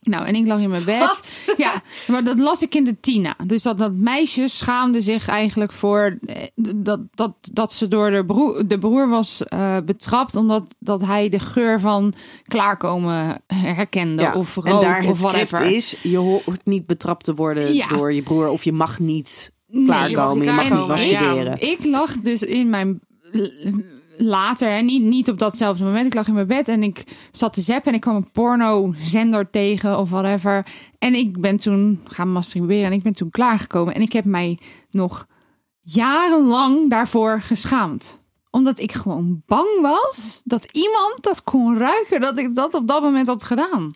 Nou, en ik lag in mijn bed. Ja, maar dat las ik in de Tina. Dus dat, dat meisje schaamde zich eigenlijk voor eh, dat, dat, dat ze door de broer, de broer was eh, betrapt. Omdat dat hij de geur van klaarkomen herkende. Of rook en daar of het script whatever. is, je hoort niet betrapt te worden Ja. door je broer of je mag niet Nee, klaarkomen, je mag niet masturberen. Ik lag dus in mijn later, hè, niet, niet op datzelfde moment. Ik lag in mijn bed en ik zat te zappen en ik kwam een porno-zender tegen of whatever. En ik ben toen gaan masturberen en ik ben toen klaargekomen. En ik heb mij nog jarenlang daarvoor geschaamd. Omdat ik gewoon bang was dat iemand dat kon ruiken dat ik dat op dat moment had gedaan.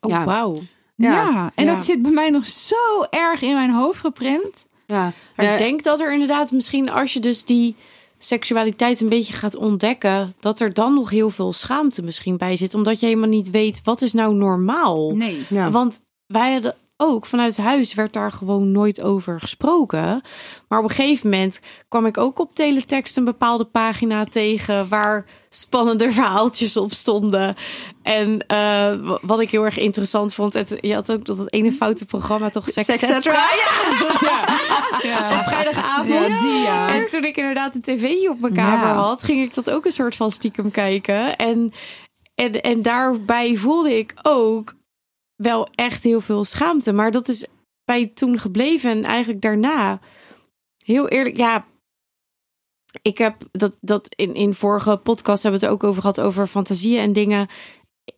Oh, Ja. wauw. Ja, Ja, en ja. dat zit bij mij nog zo erg in mijn hoofd. Ja, Maar Ja, ik denk dat er inderdaad misschien als je dus die seksualiteit een beetje gaat ontdekken, dat er dan nog heel veel schaamte misschien bij zit, omdat je helemaal niet weet wat is nou normaal. Nee. ja. Want wij hadden ook vanuit huis werd daar gewoon nooit over gesproken. Maar op een gegeven moment kwam ik ook op teletext een bepaalde pagina tegen waar spannende verhaaltjes op stonden. En eh, wa- wat ik heel erg interessant vond, het, je had ook dat het ene foute programma toch Sex, Cetera? Ja. vrijdagavond. Ja, die ja. En toen ik inderdaad een tv op mijn kamer Ja. had, ging ik dat ook een soort van stiekem kijken. En, en, en daarbij voelde ik ook wel echt heel veel schaamte. Maar dat is bij toen gebleven en eigenlijk daarna. Heel eerlijk, ja. Ik heb dat, dat in, in vorige podcast hebben we het ook over gehad, over fantasieën en dingen.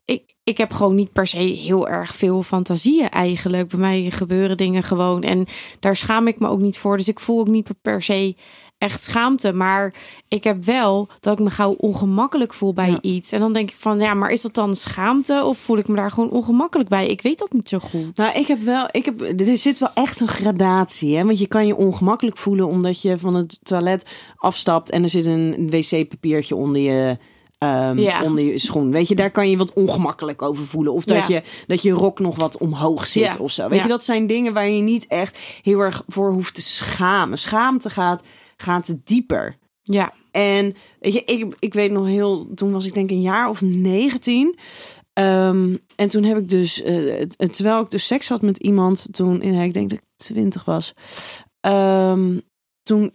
Ik, ik heb gewoon niet per se heel erg veel fantasieën eigenlijk. Bij mij gebeuren dingen gewoon. En daar schaam ik me ook niet voor. Dus ik voel ook niet per se echt schaamte. Maar ik heb wel dat ik me gauw ongemakkelijk voel bij Ja. iets. En dan denk ik van, ja, maar is dat dan schaamte? Of voel ik me daar gewoon ongemakkelijk bij? Ik weet dat niet zo goed. Nou, ik heb wel, ik heb, er zit wel echt een gradatie, hè? Want je kan je ongemakkelijk voelen omdat je van het toilet afstapt en er zit een wc-papiertje onder je, ehm, Ja. onder je schoen. Weet je, daar kan je wat ongemakkelijk over voelen. Of dat, Ja. je, dat je rok nog wat omhoog zit Ja. of zo. Weet je, dat zijn dingen waar je niet echt heel erg voor hoeft te schamen. Schaamte gaat, gaat dieper. Ja, En weet je, ik, ik weet nog heel, toen was ik denk een jaar of 19. Ehm, en toen heb ik dus, het- terwijl ik dus seks had met iemand, toen, in, ik denk dat ik 20 was, ehm, toen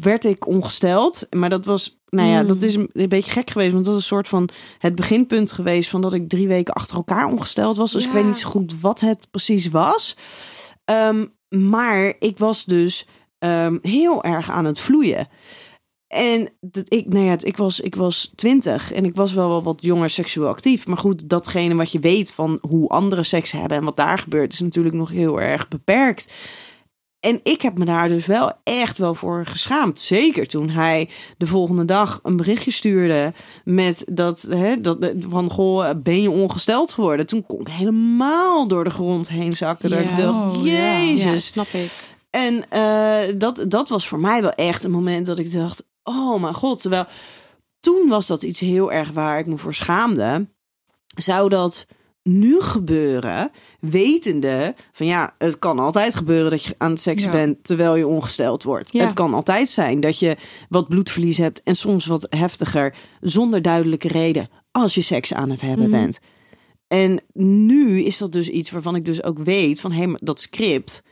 werd ik ongesteld. Maar dat was, nou ja, Mm. dat is een, een beetje gek geweest, want dat is een soort van het beginpunt geweest van dat ik drie weken achter elkaar ongesteld was. Dus ik weet niet zo goed wat het precies was. Ehm, maar ik was dus ehm, heel erg aan het vloeien. En dat ik, nou ja, ik was, ik was twintig en ik was wel, wel wat jonger seksueel actief. Maar goed, datgene wat je weet van hoe anderen seks hebben en wat daar gebeurt, is natuurlijk nog heel erg beperkt. En ik heb me daar dus wel echt wel voor geschaamd. Zeker toen hij de volgende dag een berichtje stuurde met dat, hè, dat van goh, ben je ongesteld geworden? Toen kon ik helemaal door de grond heen zakken. Ja. ik dacht, Oh, jezus. ja, snap ik. En eh, dat, dat was voor mij wel echt een moment dat ik dacht: oh mijn god. Terwijl toen was dat iets heel erg waar ik me voor schaamde. Zou dat nu gebeuren, wetende van ja, het kan altijd gebeuren dat je aan het seksen Ja. bent terwijl je ongesteld wordt. Ja. Het kan altijd zijn dat je wat bloedverlies hebt en soms wat heftiger, zonder duidelijke reden, als je seks aan het hebben Mhm. bent. En nu is dat dus iets waarvan ik dus ook weet van hé, hey, dat script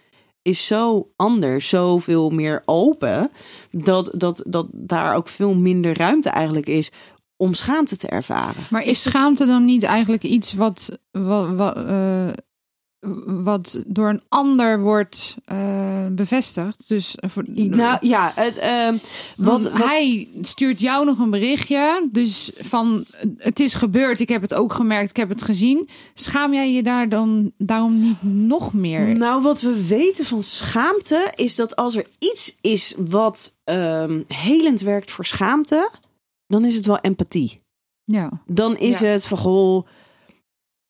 is zo anders, zoveel meer open, dat, dat, dat daar ook veel minder ruimte eigenlijk is om schaamte te ervaren. Maar is schaamte dan niet eigenlijk iets wat, wat, wat, eh, wat door een ander wordt eh, bevestigd? Dus eh, voor, Nou ja, het, ehm, wat, hij stuurt jou nog een berichtje. Dus van het is gebeurd, ik heb het ook gemerkt, ik heb het gezien. Schaam jij je daar dan daarom niet nog meer? Nou, wat we weten van schaamte is dat als er iets is wat ehm, helend werkt voor schaamte, dan is het wel empathie. Ja. Dan is Ja. het van goh.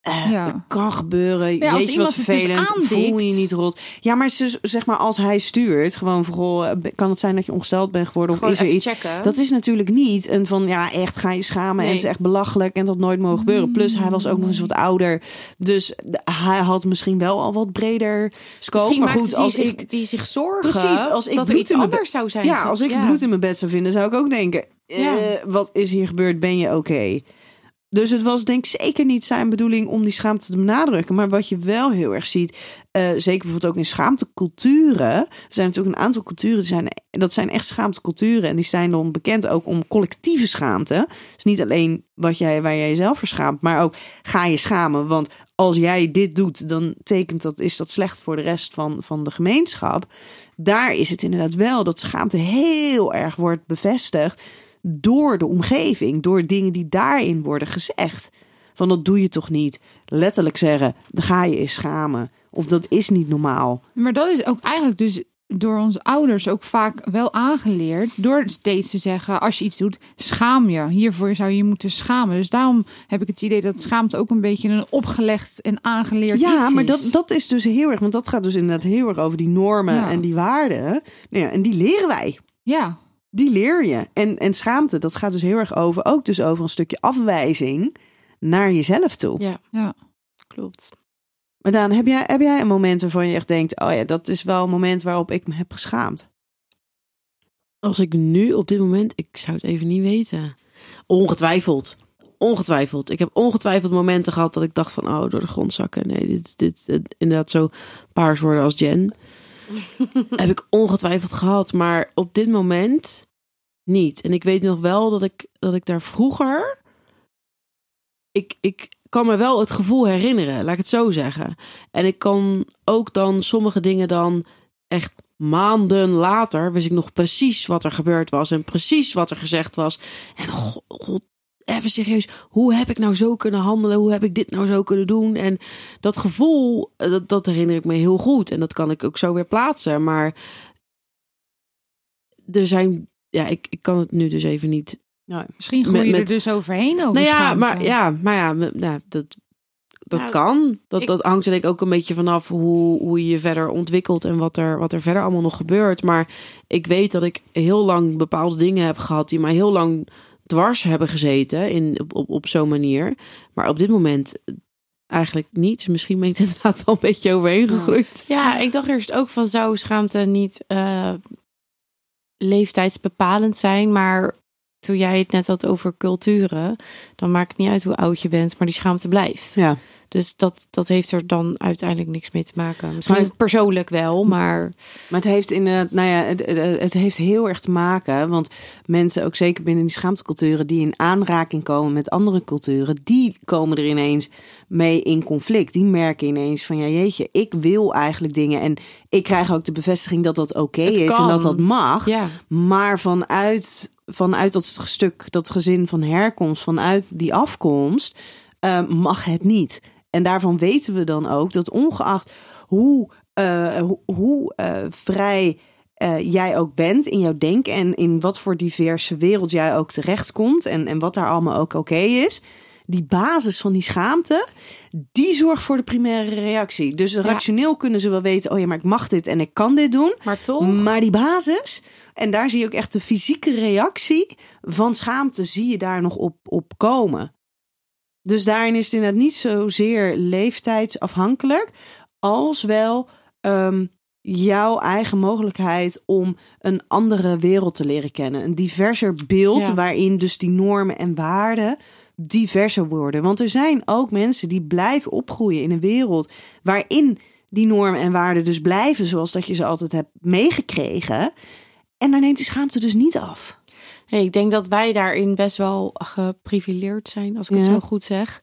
Eh, Ja. Kan gebeuren. Ja, Jeetje, wat dus vervelend. aandikt. Voel je niet rot. Ja, maar ze- zeg maar als hij stuurt, gewoon goh, eh, kan het zijn dat je ongesteld bent geworden of is er iets? checken. Dat is natuurlijk niet een van ja, echt ga je schamen en het is echt belachelijk en dat nooit mogen gebeuren. Plus hij was ook nog eens wat ouder, dus hij had misschien wel al wat breder scope. Misschien maar goed, als zich, ik die zich zorgen Precies, als ik dat er iets anders zou zijn. ja, als ik Ja. bloed in mijn bed zou vinden, zou ik ook denken: Ja. wat is hier gebeurd? Ben je oké? Dus het was denk ik zeker niet zijn bedoeling om die schaamte te benadrukken. Maar wat je wel heel erg ziet, eh, zeker bijvoorbeeld ook in schaamteculturen. Er zijn natuurlijk een aantal culturen, die zijn, dat zijn echt schaamteculturen. En die zijn dan bekend ook om collectieve schaamte. Dus niet alleen wat jij, waar jij jezelf voor schaamt, maar ook ga je schamen. Want als jij dit doet, dan tekent dat, is dat slecht voor de rest van, van de gemeenschap. Daar is het inderdaad wel dat schaamte heel erg wordt bevestigd door de omgeving, door dingen die daarin worden gezegd. Van dat doe je toch niet. Letterlijk zeggen, dan ga je eens schamen. Of dat is niet normaal. Maar dat is ook eigenlijk dus door onze ouders ook vaak wel aangeleerd. Door steeds te zeggen, als je iets doet, schaam je. Hiervoor zou je je moeten schamen. Dus daarom heb ik het idee dat schaamte ook een beetje een opgelegd en aangeleerd Ja, iets maar is. dat, dat is dus heel erg, want dat gaat dus inderdaad heel erg over die normen Ja. en die waarden. Nou ja, en die leren wij. Ja, Die leer je. En, en schaamte, dat gaat dus heel erg over, ook dus over een stukje afwijzing naar jezelf toe. Ja, ja. klopt. Maar Daan, heb jij, heb jij een moment waarvan je echt denkt, oh ja, dat is wel een moment waarop ik me heb geschaamd? Als ik nu op dit moment, ik zou het even niet weten. Ongetwijfeld. Ongetwijfeld. Ik heb ongetwijfeld momenten gehad dat ik dacht van, oh, door de grond zakken. Nee, dit, dit, dit inderdaad zo paars worden als Jen. heb ik ongetwijfeld gehad, maar op dit moment niet. En ik weet nog wel dat ik, dat ik daar vroeger, ik, ik kan me wel het gevoel herinneren, laat ik het zo zeggen. En ik kan ook dan sommige dingen dan echt maanden later wist ik nog precies wat er gebeurd was en precies wat er gezegd was. En god, even serieus, hoe heb ik nou zo kunnen handelen? Hoe heb ik dit nou zo kunnen doen? En dat gevoel, eh, dat, dat herinner ik me heel goed en dat kan ik ook zo weer plaatsen. Maar er zijn, ja, ik, ik kan het nu dus even niet Misschien groei Met- je er dus overheen over nou ja, maar ja, maar ja, me- nou, dat, dat Nou, kan. Dat, ik- dat hangt er denk ik ook een beetje vanaf hoe, hoe je je verder ontwikkelt en wat er, wat er verder allemaal nog gebeurt. Maar ik weet dat ik heel lang bepaalde dingen heb gehad die mij heel lang dwars hebben gezeten in, op, op, op zo'n manier. Maar op dit moment eigenlijk niet. Misschien ben ik er inderdaad wel een beetje overheen gegroeid. Ja, ik dacht eerst ook van zou schaamte niet eh, leeftijdsbepalend zijn, maar toen jij het net had over culturen, dan maakt het niet uit hoe oud je bent, maar die schaamte blijft. Ja. Dus dat, dat heeft er dan uiteindelijk niks mee te maken. Misschien Maar- persoonlijk wel, maar Maar het heeft in het, nou ja, het, het- het heeft heel erg te maken, want mensen, ook zeker binnen die schaamteculturen, die in aanraking komen met andere culturen, die komen er ineens mee in conflict. Die merken ineens van, ja jeetje, ik wil eigenlijk dingen en ik krijg ook de bevestiging dat dat oké is en dat dat mag. ja. Maar vanuit, vanuit dat stuk, dat gezin van herkomst, vanuit die afkomst, eh, mag het niet. En daarvan weten we dan ook dat ongeacht hoe, eh, hoe, eh, vrij jij ook bent in jouw denken en in wat voor diverse wereld jij ook terechtkomt en, en wat daar allemaal ook oké is, die basis van die schaamte, die zorgt voor de primaire reactie. Dus rationeel kunnen ze wel weten, oh ja, maar ik mag dit en ik kan dit doen. Maar toch? Maar die basis, en daar zie je ook echt de fysieke reactie van schaamte, zie je daar nog op, op komen. Dus daarin is het inderdaad niet zozeer leeftijdsafhankelijk, als wel ehm, jouw eigen mogelijkheid om een andere wereld te leren kennen. Een diverser beeld Ja. waarin dus die normen en waarden diverser worden. Want er zijn ook mensen die blijven opgroeien in een wereld waarin die normen en waarden dus blijven zoals dat je ze altijd hebt meegekregen. En daar neemt die schaamte dus niet af. Hey, ik denk dat wij daarin best wel geprivileerd zijn, als ik het zo goed zeg.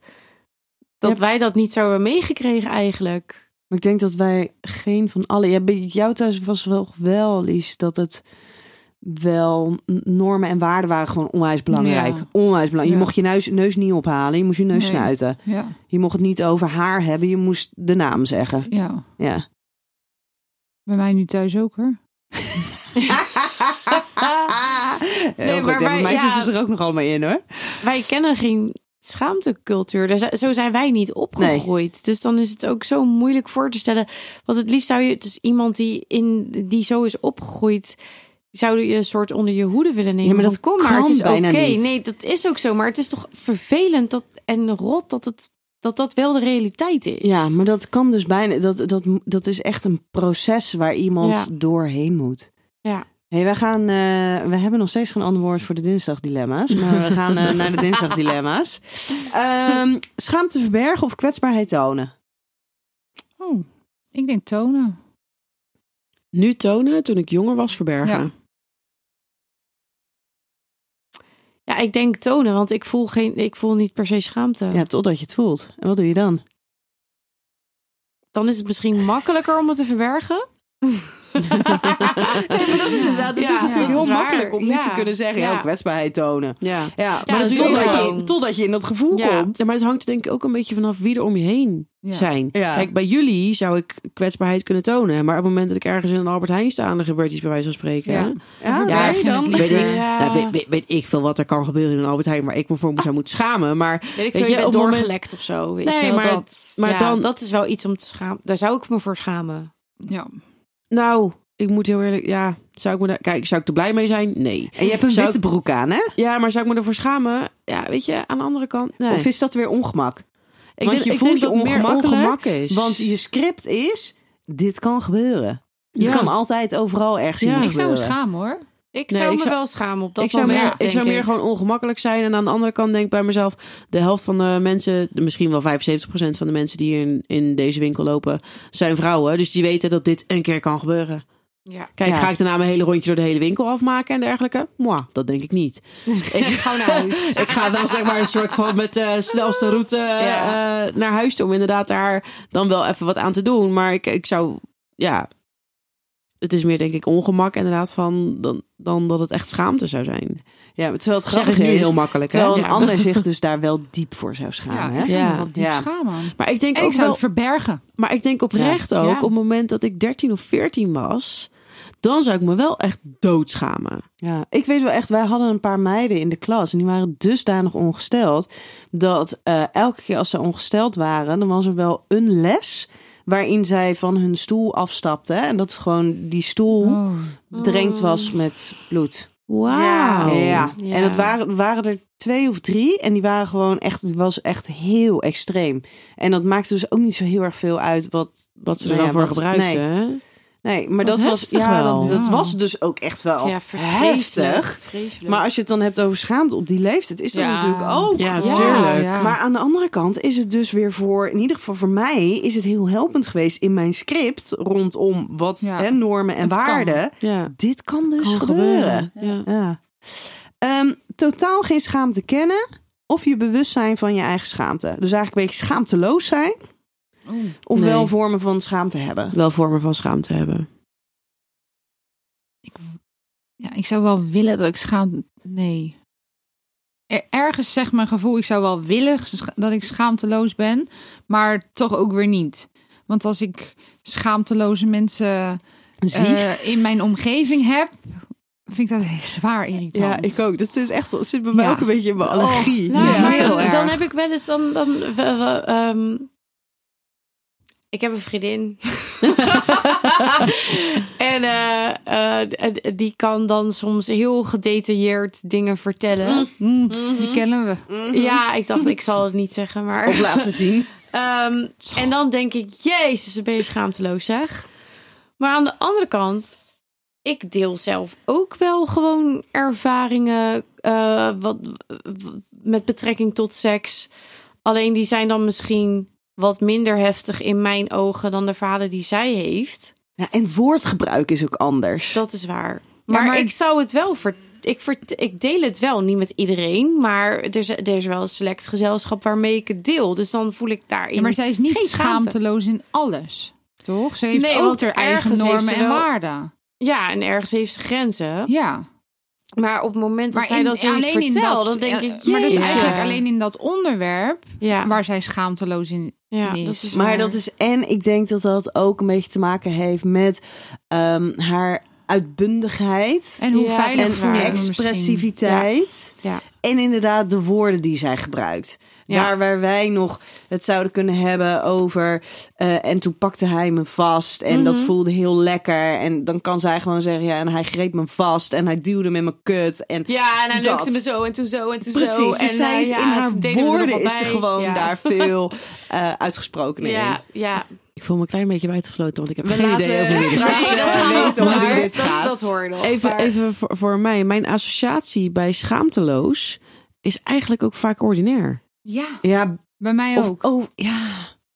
Dat Ja. wij dat niet zo hebben meegekregen eigenlijk. Maar ik denk dat wij geen van alle. Ja, bij jou thuis was wel wel Lies, dat het wel normen en waarden waren gewoon onwijs belangrijk. Ja. Onwijs belangrijk. Je Ja. mocht je neus, neus niet ophalen, je moest je neus Nee. snuiten. Ja, Je mocht het niet over haar hebben, je moest de naam zeggen. ja. Ja. Bij mij nu thuis ook hoor. nee, maar bij wij- mij zitten ze er ook nog allemaal in hoor. Wij kennen geen schaamtecultuur. Zo zijn wij niet opgegroeid. Dus dan is het ook zo moeilijk voor te stellen. Want het liefst zou je, dus iemand die, in, die zo is opgegroeid, zou je een soort onder je hoede willen nemen. Ja, maar dat Van, kom maar, het is oké. bijna niet. Nee, dat is ook zo. Maar het is toch vervelend dat, en rot dat het dat dat wel de realiteit is. Ja, maar dat kan dus bijna. Dat, dat, dat is echt een proces waar iemand Ja. doorheen moet. Ja. Hey, wij gaan, eh, we hebben nog steeds geen ander woord voor de dinsdagdilemma's. Maar we gaan eh, naar de dinsdagdilemma's. Ehm schaamte verbergen of kwetsbaarheid tonen? Oh, ik denk tonen. Nu tonen, toen ik jonger was, verbergen. Ja. Ja, ik denk tonen, want ik voel, geen, ik voel niet per se schaamte. Ja, totdat je het voelt. En wat doe je dan? Dan is het misschien makkelijker om het te verbergen. nee, maar dat is inderdaad. Het Ja, is natuurlijk dat heel makkelijk om niet te kunnen zeggen: ja. Ja. kwetsbaarheid tonen. Ja. Ja, dat maar je totdat, je, totdat je in dat gevoel Ja. komt. Ja, maar het hangt denk ik ook een beetje vanaf wie er om je heen Ja. zijn. Ja. Kijk, bij jullie zou ik kwetsbaarheid kunnen tonen. Maar op het moment dat ik ergens in een Albert Heijn sta... dan gebeurt iets bij wijze van spreken. Ja. Ja, Ja, ja ik vind dan. Weet, ik, Ja. nou, weet, weet, weet ik veel wat er kan gebeuren in een Albert Heijn... waar ik me voor zou moeten schamen. Maar Weet ik Weet je, je, bent moment- doorgelekt of zo. Weet Nee, je maar- dat, maar ja, dan- dat is wel iets om te schamen. Daar zou ik me voor schamen. Ja. Nou, ik moet heel eerlijk... Ja, zou ik me daar, kijk, zou ik er blij mee zijn? Nee. En je hebt een Zou witte broek aan, hè? Ja, maar zou ik me ervoor schamen? Ja, weet je, aan de andere kant... Nee. Of is dat weer ongemak? ik want denk, je ik voelt denk je dat het meer ongemakkelijk, ongemak is. Want je script is: dit kan gebeuren. Het Ja. kan altijd overal ergens Ja. in Ik zou me schamen hoor. Ik Nee, zou ik me zou- wel schamen op dat ik zou, moment. meer, ik zou meer gewoon ongemakkelijk zijn. En aan de andere kant denk ik bij mezelf... de helft van de mensen, misschien wel 75% van de mensen die hier in, in deze winkel lopen... zijn vrouwen. Dus die weten dat dit een keer kan gebeuren. Ja. Kijk, Ja. ga ik daarna mijn hele rondje door de hele winkel afmaken en dergelijke? Moi, dat denk ik niet. Ik ga naar huis. Ik ga wel zeg maar een soort van met de snelste route Ja. eh, naar huis toe. Om inderdaad daar dan wel even wat aan te doen. Maar ik, ik zou, ja... Het is meer denk ik ongemak inderdaad van... Dan, dan dat het echt schaamte zou zijn. Ja, terwijl het nu is, heel makkelijk. Hè? terwijl een Ja. ander zich dus daar wel diep voor zou Ja, schamen. ik hè? zou Ja. wel diep Ja. schamen. Maar ik denk En ook ik zou wel... het verbergen. Maar ik denk oprecht Ja. ook, Ja. op het moment dat ik 13 of 14 was, dan zou ik me wel echt doodschamen. Ja, ik weet wel echt, wij hadden een paar meiden in de klas en die waren dusdanig ongesteld dat eh, elke keer als ze ongesteld waren, dan was er wel een les waarin zij van hun stoel afstapten. En dat is gewoon die stoel Oh. bedrenkt was met bloed. Wauw. Ja. Ja. en dat waren, waren er twee of drie en die waren gewoon echt, het was echt heel extreem. En dat maakte dus ook niet zo heel erg veel uit wat, Wat ze er Nou dan ja, voor gebruikten. nee. Nee, maar dat was, ja, dat, was dus ook echt wel Ja, heftig. Vreselijk. Maar als je het dan hebt over schaamte op die leeftijd, is dat Ja. natuurlijk ook. Ja, Ja. tuurlijk. Ja. Maar aan de andere kant is het dus weer voor, in ieder geval voor mij, is het heel helpend geweest in mijn script rondom wat hè, normen en Het waarden. Dit kan dus kan gebeuren. Ehm, totaal geen schaamte kennen of je bewust zijn van je eigen schaamte. Dus eigenlijk een beetje schaamteloos zijn, Oeh. of Nee. wel vormen van schaamte hebben. Wel vormen van schaamte hebben. Ja, ik zou wel willen dat ik schaam... Nee. Er- ergens zegt mijn gevoel, ik zou wel willen dat ik schaamteloos ben, maar toch ook weer niet. Want als ik schaamteloze mensen Zie? eh, in mijn omgeving heb, vind ik dat zwaar irritant. Ja, ik ook. Dat is echt zit bij mij Ja. ook een beetje in mijn allergie. Nou, Ja, maar heel dan, erg. dan heb ik wel eens dan. ehm, ik heb een vriendin. en eh, eh, die kan dan soms heel gedetailleerd dingen vertellen. Mm, die kennen we. Ja, ik dacht, ik zal het niet zeggen, maar. Op laten zien. Ehm, en dan denk ik, jezus, ben je schaamteloos zeg. Maar aan de andere kant, ik deel zelf ook wel gewoon ervaringen eh, wat, met betrekking tot seks. Alleen die zijn dan misschien wat minder heftig in mijn ogen dan de verhalen die zij heeft. Ja, en woordgebruik is ook anders. Dat is waar. Maar, maar- ik zou het wel ver, ik, vert- ik deel het wel, niet met iedereen. Maar er is, er is wel een select gezelschap waarmee ik het deel. Dus dan voel ik daarin. Ja, maar zij is niet schaamteloos in alles. Toch? Ze heeft Nee, ook haar eigen normen en wel- waarden. Ja, en ergens heeft ze grenzen. Ja. Maar op het moment dat zij dan zoiets alleen in vertelt, dat, dan denk ik, Maar dus eigenlijk alleen in dat onderwerp Ja, waar zij schaamteloos in ja is. dat is Maar waar. dat is, en ik denk dat dat ook een beetje te maken heeft met ehm, haar uitbundigheid. En hoe Ja, veilig dat is en expressiviteit. Ja. En inderdaad de woorden die zij gebruikt. Ja. Daar waar wij nog het zouden kunnen hebben over. eh, en toen pakte hij me vast. En dat Mhm. voelde heel lekker. En dan kan zij gewoon zeggen: ja, en hij greep me vast. En hij duwde me in mijn kut. En Ja, en hij Dat. lukte me zo en toen zo en toen precies. zo. Dus en zij eh, is ja, in haar woorden is ze gewoon ja. daar veel eh uitgesproken in. Ja, ja. Ik voel me een klein beetje buitengesloten, want ik heb We geen laten idee over wie dit straks, gaat. dat weten hoe maar dit dat- gaat. Dat hoor je nog. Even, even voor, voor mij. Mijn associatie bij schaamteloos is eigenlijk ook vaak ordinair. Ja, Ja, bij mij of, ook. oh, ja.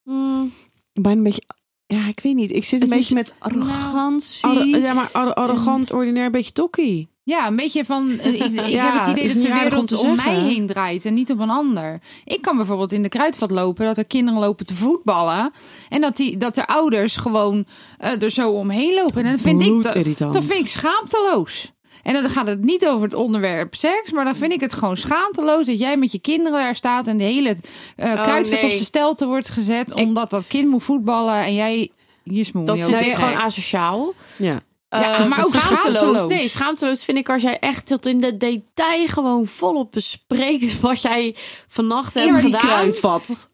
Mm, Bijna een beetje. Ja, ik weet niet. Ik zit een Het is- beetje met arrogantie. Arro- ja, maar arro- arrogant, ordinair, een beetje tokkie. Ja, een beetje van. eh, ik ik Ja, heb het idee dat de om wereld om mij heen draait en niet op een ander. Ik kan bijvoorbeeld in de kruidvat lopen dat er kinderen lopen te voetballen. En dat, die, dat de ouders gewoon eh, er zo omheen lopen. En dan vind ik dat, dat vind ik schaamteloos. En dan gaat het niet over het onderwerp seks, maar dan vind ik het gewoon schaamteloos dat jij met je kinderen daar staat en de hele eh kruidvat nee. op zijn stelte wordt gezet omdat dat kind moet voetballen en jij je smoel dat vind ik gewoon asociaal. Ja. Ja, Eh, maar ook schaamteloos. schaamteloos. Nee, schaamteloos vind ik als jij echt tot in de detail gewoon volop bespreekt wat jij vannacht hebt gedaan. kruidvat.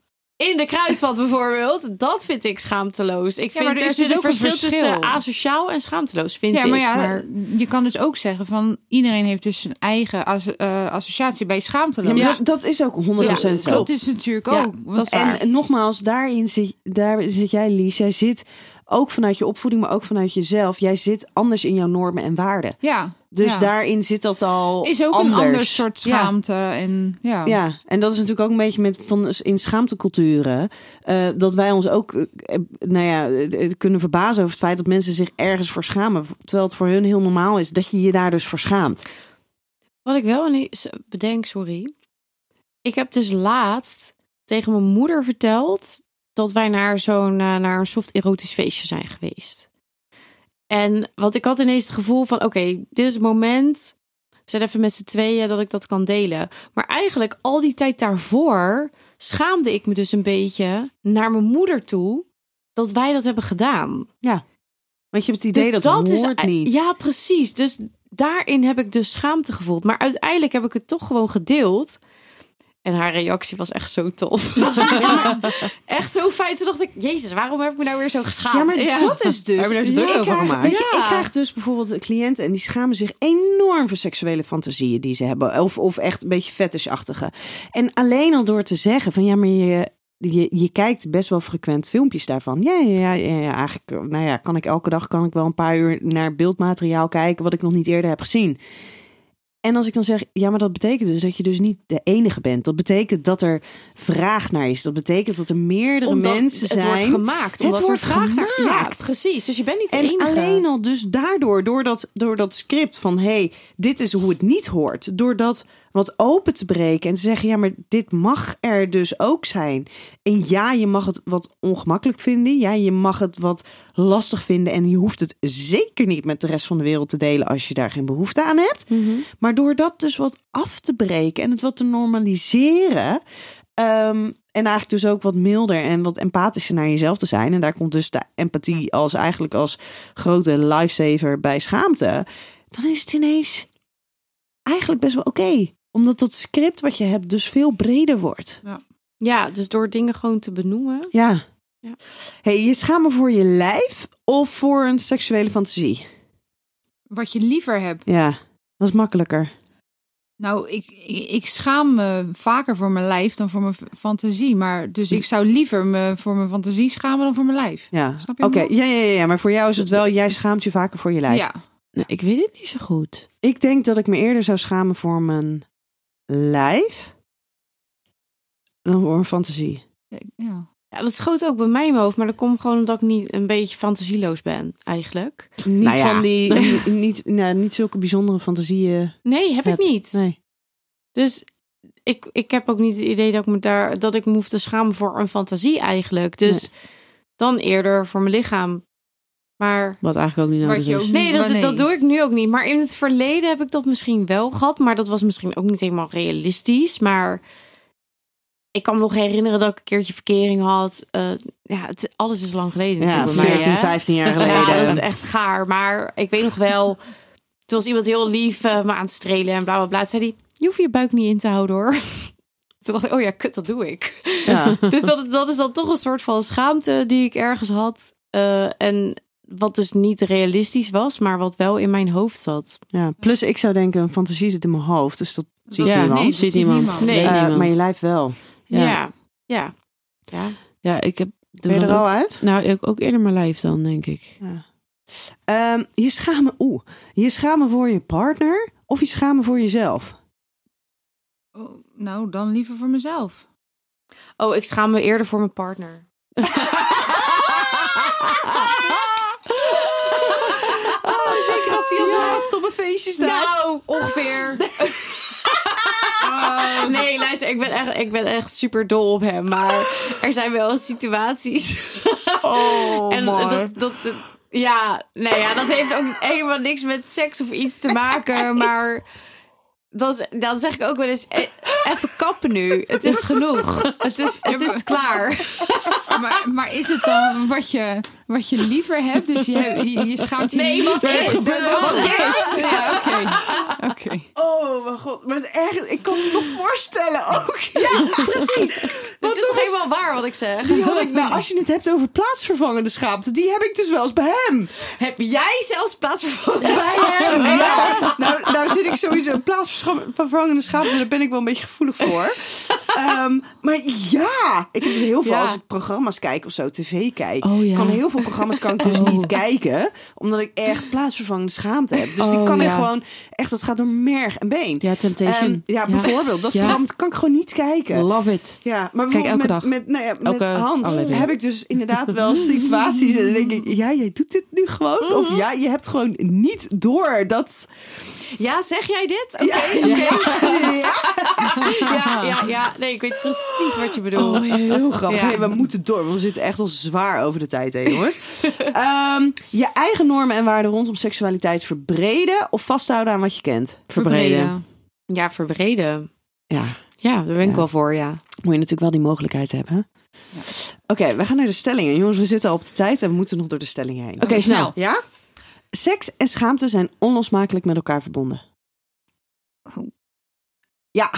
In de kruidvat bijvoorbeeld. Dat vind ik schaamteloos. Ik Ja, vind maar er er is zit dus een ook een verschil, verschil. tussen asociaal en schaamteloos, vind Ja, ik. maar ja, je kan dus ook zeggen van iedereen heeft dus zijn eigen asso- eh, associatie bij schaamteloos. Ja, maar dat, dat is ook 100% zo. dat is natuurlijk Ja, ook. want- dat is waar. En nogmaals, daarin zit, daar zit jij, Lies. Jij zit ook vanuit je opvoeding, maar ook vanuit jezelf. Jij zit anders in jouw normen en waarden. ja, Dus ja. daarin zit dat al is ook anders. een ander soort Ja. schaamte. En, ja. Ja, en dat is natuurlijk ook een beetje met van in schaamteculturen. eh, dat wij ons ook eh, nou ja, kunnen verbazen over het feit dat mensen zich ergens voor schamen. Terwijl het voor hun heel normaal is dat je je daar dus voor schaamt. Wat ik wel ineens bedenk, sorry. Ik heb dus laatst tegen mijn moeder verteld dat wij naar zo'n eh, naar een soft erotisch feestje zijn geweest. En want ik had ineens het gevoel van oké, dit is het moment. We zijn even met z'n tweeën dat ik dat kan delen. Maar eigenlijk al die tijd daarvoor schaamde ik me dus een beetje naar mijn moeder toe dat wij dat hebben gedaan. Want je hebt het idee Dus dat, is hoort niet. Ja, precies. Dus daarin heb ik dus schaamte gevoeld. Maar uiteindelijk heb ik het toch gewoon gedeeld. En haar reactie was echt zo tof. echt zo fijn. Toen dacht ik, jezus, waarom heb ik me nou weer zo geschaamd? Ja, maar dat is dus. Heb je Ja, druk ik over krijg- gemaakt? weet je, Ja. ik krijg dus bijvoorbeeld cliënten en die schamen zich enorm voor seksuele fantasieën die ze hebben. Of, of echt een beetje fetishachtige. En alleen al door te zeggen van ja, maar je, je, je kijkt best wel frequent filmpjes daarvan. Ja, ja, ja, ja, ja, eigenlijk, nou ja, kan ik elke dag kan ik wel een paar uur naar beeldmateriaal kijken wat ik nog niet eerder heb gezien. En als ik dan zeg, ja, maar dat betekent dus dat je dus niet de enige bent. Dat betekent dat er vraag naar is. Dat betekent dat er meerdere Omdat mensen zijn. Het wordt gemaakt. Het wordt er vraag naar- Ja, gemaakt. precies. Dus je bent niet de En enige. alleen al dus daardoor, door dat, door dat script van hé, hey, dit is hoe het niet hoort. Door dat wat open te breken en te zeggen, ja, maar dit mag er dus ook zijn. En ja, je mag het wat ongemakkelijk vinden. Ja, je mag het wat lastig vinden. En je hoeft het zeker niet met de rest van de wereld te delen als je daar geen behoefte aan hebt. Mhm. Maar door dat dus wat af te breken en het wat te normaliseren. ehm, en eigenlijk dus ook wat milder en wat empathischer naar jezelf te zijn. En daar komt dus de empathie als eigenlijk als grote lifesaver bij schaamte. dan is het ineens eigenlijk best wel oké. Omdat dat script wat je hebt dus veel breder wordt. Ja, dus door dingen gewoon te benoemen. Ja. Ja. Hey, je schamen voor je lijf of voor een seksuele fantasie? Wat je liever hebt. Ja, dat is makkelijker. Nou, ik, ik, ik schaam me vaker voor mijn lijf dan voor mijn fantasie. Maar dus ik zou liever me voor mijn fantasie schamen dan voor mijn lijf. Ja. Snap je Oké, ja, ja, ja, ja, maar voor jou is het wel, jij schaamt je vaker voor je lijf. Ja. Nou, ik weet het niet zo goed. Ik denk dat ik me eerder zou schamen voor mijn lijf dan voor mijn fantasie. ja. Ja, dat schoot ook bij mij in mijn hoofd. Maar dat komt gewoon omdat ik niet een beetje fantasieloos ben, eigenlijk. Niet Nou ja. van die, niet, nou, niet zulke bijzondere fantasieën. Nee, heb Het. ik niet. Nee. Dus ik, ik heb ook niet het idee dat ik me daar dat ik me hoef te schamen voor een fantasie eigenlijk. Dus dan eerder voor mijn lichaam. Maar Wat eigenlijk ook niet nodig is. nee, dat, nee. dat doe ik nu ook niet. Maar in het verleden heb ik dat misschien wel gehad. Maar dat was misschien ook niet helemaal realistisch. Maar ik kan me nog herinneren dat ik een keertje verkering had. Eh, ja, het, alles is lang geleden Ja, natuurlijk bij mij, 14, hè? 15 jaar geleden. Ja, dat is echt gaar. Maar ik weet nog wel, toen was iemand heel lief eh, me aan het strelen en bla bla bla. Toen zei hij, je hoeft je buik niet in te houden hoor. Toen dacht ik, oh ja, kut, dat doe ik. Ja. Dus dat, dat is dan toch een soort van schaamte die ik ergens had. Eh, en wat dus niet realistisch was, maar wat wel in mijn hoofd zat. Ja, plus ik zou denken, een fantasie zit in mijn hoofd, dus dat ziet Ja, niemand. nee, dat ziet ziet niemand. niemand. Nee. Weet Eh, niemand. maar je lijf wel. Ja, Ja. ja. ja. Ja, ik heb... Ben je dan er al ook- uit? Nou, ik ook eerder mijn lijf dan, denk ik. Ehm, je schamen, oeh, je schamen voor je partner of je schamen voor jezelf? Oh, nou, dan liever voor mezelf. Oh, ik schaam me eerder voor mijn partner. zeker als hij als laatste op een feestje Nou, ongeveer. Oh, nee, luister, ik ben, echt, ik ben echt super dol op hem. Maar er zijn wel situaties. Oh, en dat, dat, dat- ja, nou ja, dat heeft ook helemaal niks met seks of iets te maken. Maar dan, z- dan zeg ik ook wel eens: eh, even kappen nu. Het is genoeg. Het is, het is klaar. Maar, maar is het dan wat je, wat je liever hebt? Dus je, je, je schaamt je Nee, niet wat is? Wat is? Ja, oké. Oké. Oh mijn god, maar het erg, ik kan me nog voorstellen ook. Ja, precies. Het is toch helemaal waar wat ik zeg? Die had ik, nou, als je het hebt over plaatsvervangende schaamte, die heb ik dus wel eens bij hem. Heb jij zelfs plaatsvervangend? Bij hem, ja. Nou, nou zit ik sowieso plaatsvervangende schaamte, daar ben ik wel een beetje gevoelig voor. Ehm, maar ja, ik heb het heel veel Ja. als ik programma's kijk of zo, tv kijk. Oh, ja. kan heel veel programma's kan ik dus Oh. niet kijken, omdat ik echt plaatsvervangende schaamte heb. Dus die Oh, kan ik ja. gewoon, echt, dat gaat door merg en been. Ja, Temptation. Ehm, ja, bijvoorbeeld. Dat programma kan ik gewoon niet kijken. Love it. Ja, maar Kijk, elke met, dag. met, nou ja, met Elke Hans aflevering. heb ik dus inderdaad wel situaties en dan denk ik, ja, jij doet dit nu gewoon. Mhm. Of ja, je hebt gewoon niet door dat... Ja, zeg jij dit? Oké. Ja, ja. Ja, ja, ja. Nee, ik weet precies wat je bedoelt. Oh, heel grappig. Ja. Hey, we moeten door, want we zitten echt al zwaar over de tijd heen, jongens. Ehm, je eigen normen en waarden rondom seksualiteit verbreden of vasthouden aan wat je kent? Verbreden. Ja, verbreden. Ja, Ja, daar ben ik Ja. wel voor, ja. moet je natuurlijk wel die mogelijkheid hebben. hè? Oké, we gaan naar de stellingen. Jongens, we zitten al op de tijd en we moeten nog door de stellingen heen. Oké, snel. Ja? Seks en schaamte zijn onlosmakelijk met elkaar verbonden. Ja.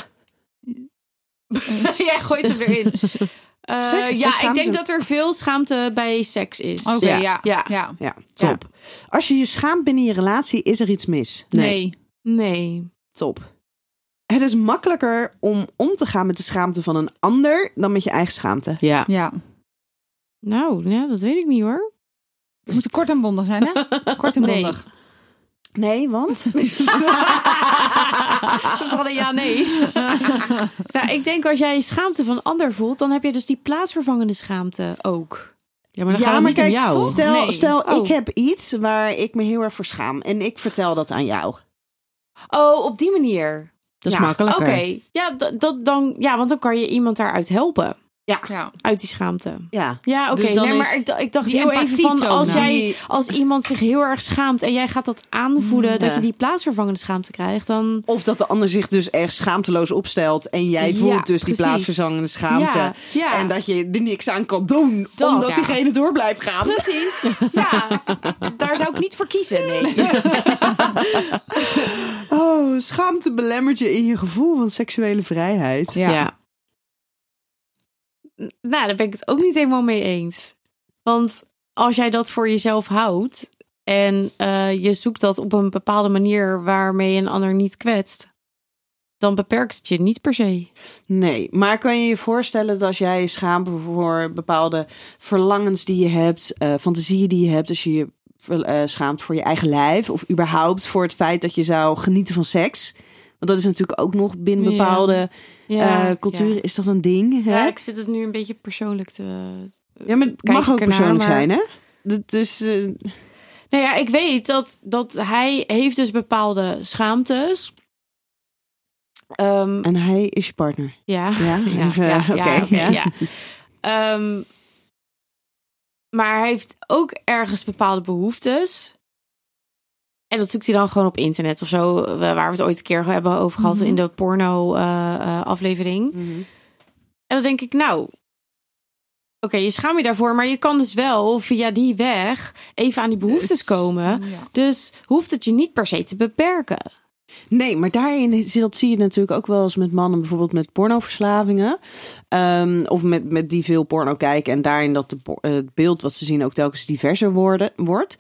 Jij gooit het erin. Eh, ja, ik denk dat er veel schaamte bij seks is. Oké, Ja. ja. Ja. ja. Ja, top. Als je je schaamt binnen je relatie, is er iets mis. Nee. Nee. Top. Het is makkelijker om om te gaan met de schaamte van een ander dan met je eigen schaamte. Ja. Ja. Nou, ja, dat weet ik niet hoor. Het moet kort en bondig zijn, hè? Kort en Nee. bondig. Nee, want? Dat is al een ja-nee. nou, ik denk als jij schaamte van een ander voelt, dan heb je dus die plaatsvervangende schaamte ook. Ja, maar dan gaat het niet om jou. stel, Nee. stel Oh. ik heb iets waar ik me heel erg voor schaam en ik vertel dat aan jou. Oh, op die manier. Dat is Ja, makkelijker. Oké. Ja, dat, dat dan, ja, want dan kan je iemand daaruit helpen. Ja. Uit die schaamte. Ja. Ja, oké. Dus nee, is maar ik, ik dacht heel even van als jij als iemand zich heel erg schaamt en jij gaat dat aanvoelen dat Ja. je die plaatsvervangende schaamte krijgt, dan Of dat de ander zich dus echt schaamteloos opstelt. En jij Ja, voelt dus die precies. plaatsverzangende schaamte. Ja, ja. En dat je er niks aan kan doen. Dat, omdat ja. diegene door blijft gaan. precies. ja, daar zou ik niet voor kiezen. Nee. Oh, schaamte belemmert je in je gevoel van seksuele vrijheid. Ja. Nou, daar ben ik het ook niet helemaal mee eens. Want als jij dat voor jezelf houdt en eh, je zoekt dat op een bepaalde manier waarmee je een ander niet kwetst, dan beperkt het je niet per se. Nee, maar kan je je voorstellen dat als jij je schaamt voor bepaalde verlangens die je hebt, eh, fantasieën die je hebt, als je je eh, schaamt voor je eigen lijf of überhaupt voor het feit dat je zou genieten van seks? Want dat is natuurlijk ook nog binnen bepaalde Ja, eh, culturen ja. is dat een ding. Hè? Ja, ik zit het nu een beetje persoonlijk te. Ja, maar het mag ook persoonlijk maar- zijn, hè? Dat is, eh, Nou ja, ik weet dat, dat hij heeft dus bepaalde schaamtes. Ehm, en hij is je partner. ja. Ja, oké, ja. ja. Ehm, maar hij heeft ook ergens bepaalde behoeftes. En dat zoekt hij dan gewoon op internet of zo. eh, Waar we het ooit een keer hebben over gehad Mhm. in de porno-aflevering. En dan denk ik, nou, oké, je schaamt je daarvoor, maar je kan dus wel via die weg even aan die behoeftes komen. Ja. Dus hoeft het je niet per se te beperken. Nee, maar daarin dat zie je natuurlijk ook wel eens met mannen, bijvoorbeeld met pornoverslavingen. Ehm, of met, met die veel porno kijken en daarin dat de, het beeld wat ze zien ook telkens diverser worden, wordt.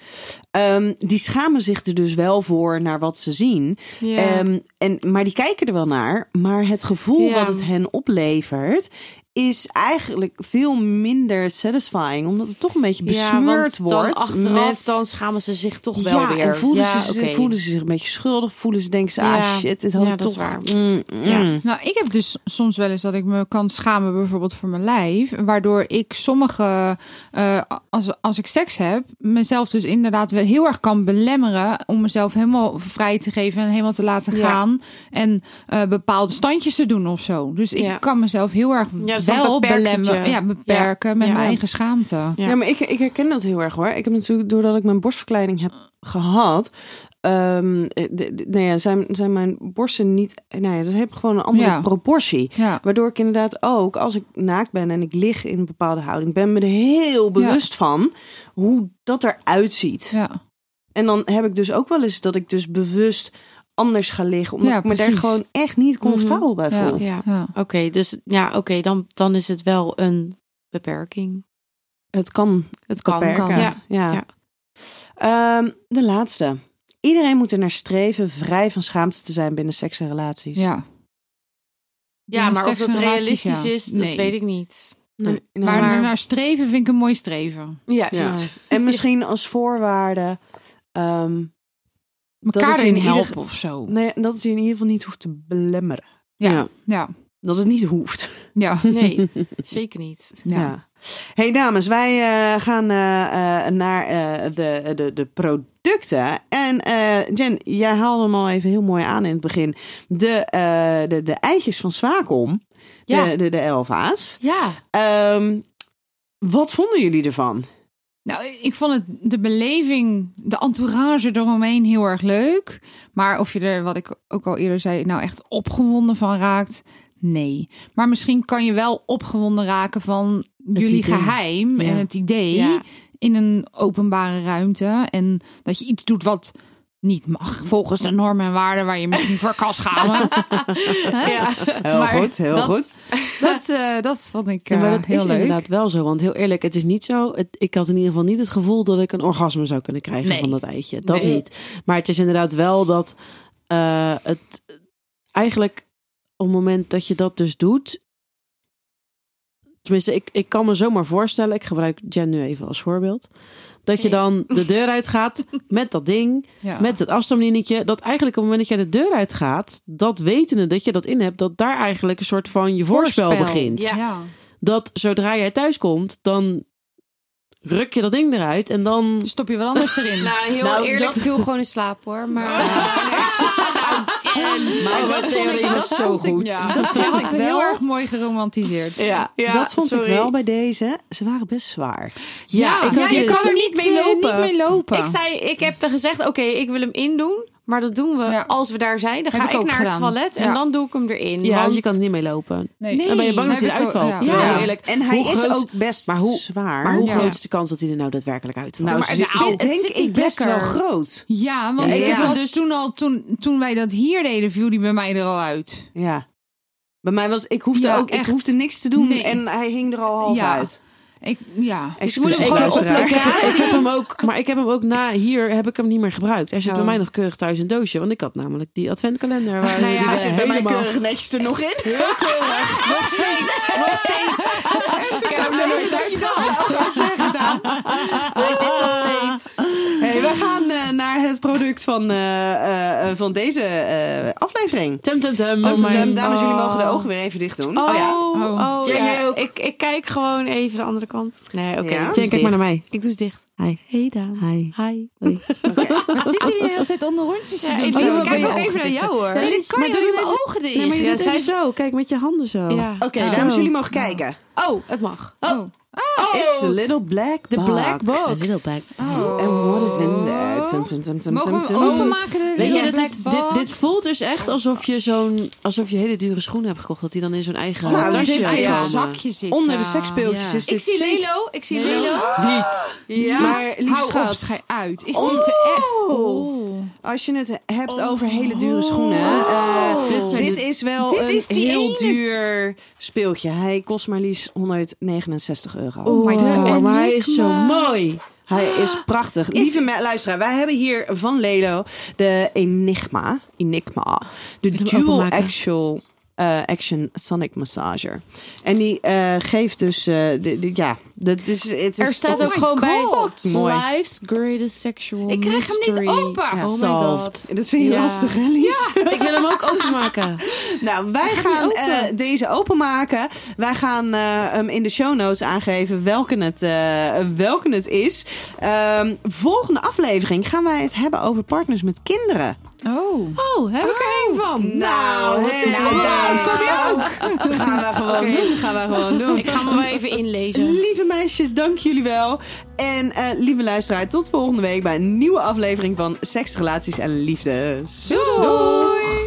Ehm, die schamen zich er dus wel voor naar wat ze zien. Ehm, en, maar die kijken er wel naar. Maar het gevoel wat het hen oplevert is eigenlijk veel minder satisfying. Omdat het toch een beetje besmeurd dan wordt. achteraf met... dan schamen ze zich toch wel ja, weer. en voelen, ja, ze, voelen ze zich een beetje schuldig. Voelen ze, denken ze, ah Ja. shit, dit had Ja, ik toch... waar. Mm, mm. Ja. Nou, ik heb dus soms wel eens dat ik me kan schamen, bijvoorbeeld voor mijn lijf. Waardoor ik sommige, eh, als, als ik seks heb, mezelf dus inderdaad wel heel erg kan belemmeren. Om mezelf helemaal vrij te geven en helemaal te laten Ja. gaan. En eh, bepaalde standjes te doen of zo. Dus ik Ja. kan mezelf heel erg Ja, wel belemmeren. Ja, beperken met Ja. mijn eigen schaamte. Ja. Ja, maar ik, ik herken dat heel erg hoor. Ik heb natuurlijk, doordat ik mijn borstverkleiding heb gehad... de- de- nou ja, zijn, zijn mijn borsten niet... Nou ja, dat heeft gewoon een andere Ja. proportie. Ja. Waardoor ik inderdaad ook, als ik naakt ben en ik lig in een bepaalde houding... ben me er heel bewust van hoe dat eruit ziet. Ja. En dan heb ik dus ook wel eens dat ik dus bewust anders ga liggen. Omdat Ja, ik me daar gewoon echt niet comfortabel bij Ja. voel. Ja, Ja. oké. dus ja, oké, dan, dan is het wel een beperking. Het kan Het kan. beperken. kan. Ja. Ja. Ja. Ehm, de laatste. Iedereen moet er naar streven vrij van schaamte te zijn binnen seks en relaties. ja. ja, maar of dat realistisch ja. is, dat Nee. weet ik niet. Nee, nou, Maar, Maar- naar streven vind ik een mooi streven. Ja, ja. En misschien als voorwaarde ehm, Elkaar in ieder- helpen of zo. nee, dat het je in ieder geval niet hoeft te belemmeren. Ja. Ja. Ja. Dat het niet hoeft. Ja. Nee, zeker niet. Ja. Ja. Hey dames, wij eh, gaan eh, eh, naar eh, de, de, de producten. En eh, Jen, jij haalde hem al even heel mooi aan in het begin. De, eh, de, de eitjes van Swakom. Ja. De, de, de Elva's. Ja. Ehm, wat vonden jullie ervan? Nou, ik vond het de beleving, de entourage eromheen heel erg leuk. Maar of je er, wat ik ook al eerder zei, nou echt opgewonden van raakt, nee. Maar misschien kan je wel opgewonden raken van jullie idee. geheim Ja. en het idee Ja. in een openbare ruimte. En dat je iets doet wat niet mag volgens de normen en waarden waar je misschien voor kan schamen. Ja. Heel Maar goed, heel dat- goed. Dat, eh, dat vond ik Ja, maar eh, dat heel is leuk. inderdaad wel zo. Want heel eerlijk, het is niet zo. Het, ik had in ieder geval niet het gevoel dat ik een orgasme zou kunnen krijgen Nee. van dat eitje. Dat Nee. niet. Maar het is inderdaad wel dat eh, het eigenlijk op het moment dat je dat dus doet. Tenminste, ik, ik kan me zomaar voorstellen. Ik gebruik Jen nu even als voorbeeld. Dat je dan de deur uitgaat met dat ding, Ja. met het afstandslinnetje. Dat eigenlijk op het moment dat jij de deur uitgaat, dat wetende dat je dat in hebt, dat daar eigenlijk een soort van je voorspel, Voorspel. begint Ja. dat zodra jij thuis komt, dan ruk je dat ding eruit en dan. Stop je wat anders erin. Nou, heel Nou, eerlijk, dat- viel gewoon in slaap hoor. Maar Maar Oh, dat dat vond ik theorie was zo goed. Ja, Dat vond ik wel. heel erg mooi geromantiseerd. Ja. Ja, dat vond sorry. ik wel bij deze. Ze waren best zwaar. Ja, ik je dit- kan er niet mee eh, lopen. Niet mee lopen. Ik zei, ik heb gezegd, oké, ik wil hem indoen. Maar dat doen we Ja. als we daar zijn. Dan ga ik naar het toilet en Ja. dan doe ik hem erin. Ja, want dus je kan er niet mee lopen. nee. Nee. Dan ben je bang dat hij eruit valt. ja. Eerlijk, En hij hoe is groot- ook best maar hoe- zwaar. Maar hoe Ja. groot is de kans dat hij er nou daadwerkelijk uitvalt? nou, Maar nou, vind- het denk ik best wel groot. Ja, want Ja, ik dat dus- toen al, toen, toen wij dat hier deden, viel die bij mij er al uit. Ja. Bij mij was, ik hoefde Ja, ook, ik echt. hoefde niks te doen Nee. en hij hing er al half Ja. uit. Ik, ja. Hem Ik, gewoon heb, op luisteraar. ik, heb, ik heb hem ook, maar ik heb hem ook na hier heb ik hem niet meer gebruikt. Hij zit Oh. bij mij nog keurig thuis in een doosje, want ik had namelijk die adventkalender waar Nou ja, die hij er zit Bij mij keurig netjes er nog in. Nog steeds, nog steeds. Ik heb hem er nooit we gaan eh, naar het product van, eh, eh, van deze eh, aflevering. Tum tum tum. Tum, Oh tum, tum. mijn- Dames, jullie mogen de oh. ogen weer even dicht doen. Oh, ja. oh, Oh. Jen, ja. jij ook? Ik, ik kijk gewoon even de andere kant. Nee, oké. Ja? ze kijk maar naar mij. Ik doe ze dicht. Hi. Hey Daan. Hi. Hi. Wat zit hij de hele tijd onder rondjes te Ja, doen? Elise, Oh, kijk ook even naar jou hoor. Nee, Elise, dat kan maar je doe niet je mijn ogen dicht. Nee, maar je Ja, doet zo. Kijk met je handen zo. Ja. Oké, Oh. dames, jullie mogen kijken. Oh, het mag. Oh. It's the little black The box. black box. The little black Oh. And what is in there? Tum, tum, tum, tum, Mogen tum, we openmaken? de Weet je, dit, dit, dit voelt dus echt alsof je zo'n alsof je hele dure schoenen hebt gekocht. Dat die dan in zo'n eigen Nou, tasje dit komen. zakje zit. Onder de seksspeeltjes Ja. is Ik dit zie zeker- Lelo. Ik zie Lelo. Lelo. Niet. Ja. Maar lieve Hou op, uit. Is Oh. dit echt... Oh. Als je het hebt over hele dure schoenen. eh, Dit zijn dit de- is wel Dit een is heel ene- duur speeltje. Hij kost maar liefst 169 euro. Oh, my God. maar hij is zo mooi. Hij is prachtig. Lieve me- luisteraar, wij hebben hier van Lelo de Enigma. Enigma. De Dual? Actual eh, Action Sonic Massager. En die eh, geeft dus... eh, de, de- ja, dat is, het is, Er staat het ook is- gewoon bij. Mooi. Life's greatest sexual Ik krijg hem niet open. Oh my god. Dat vind je Ja. lastig, hè, Lies? Ik wil hem ook openmaken. Nou, wij gaan open. eh, deze openmaken. Wij gaan eh, hem in de show notes aangeven welke het, eh, welke het is. Ehm, volgende aflevering gaan wij het hebben over partners met kinderen. Oh. Oh, heb ik er één van. Nou, hey, Nou, Daan, kom je ook. Gaan we gewoon doen. Gaan we gewoon doen. Ik ga me wel even inlezen. Lieve meisjes, dank jullie wel. En eh, lieve luisteraar, tot volgende week bij een nieuwe aflevering van Seks, Relaties en Liefdes. Doei.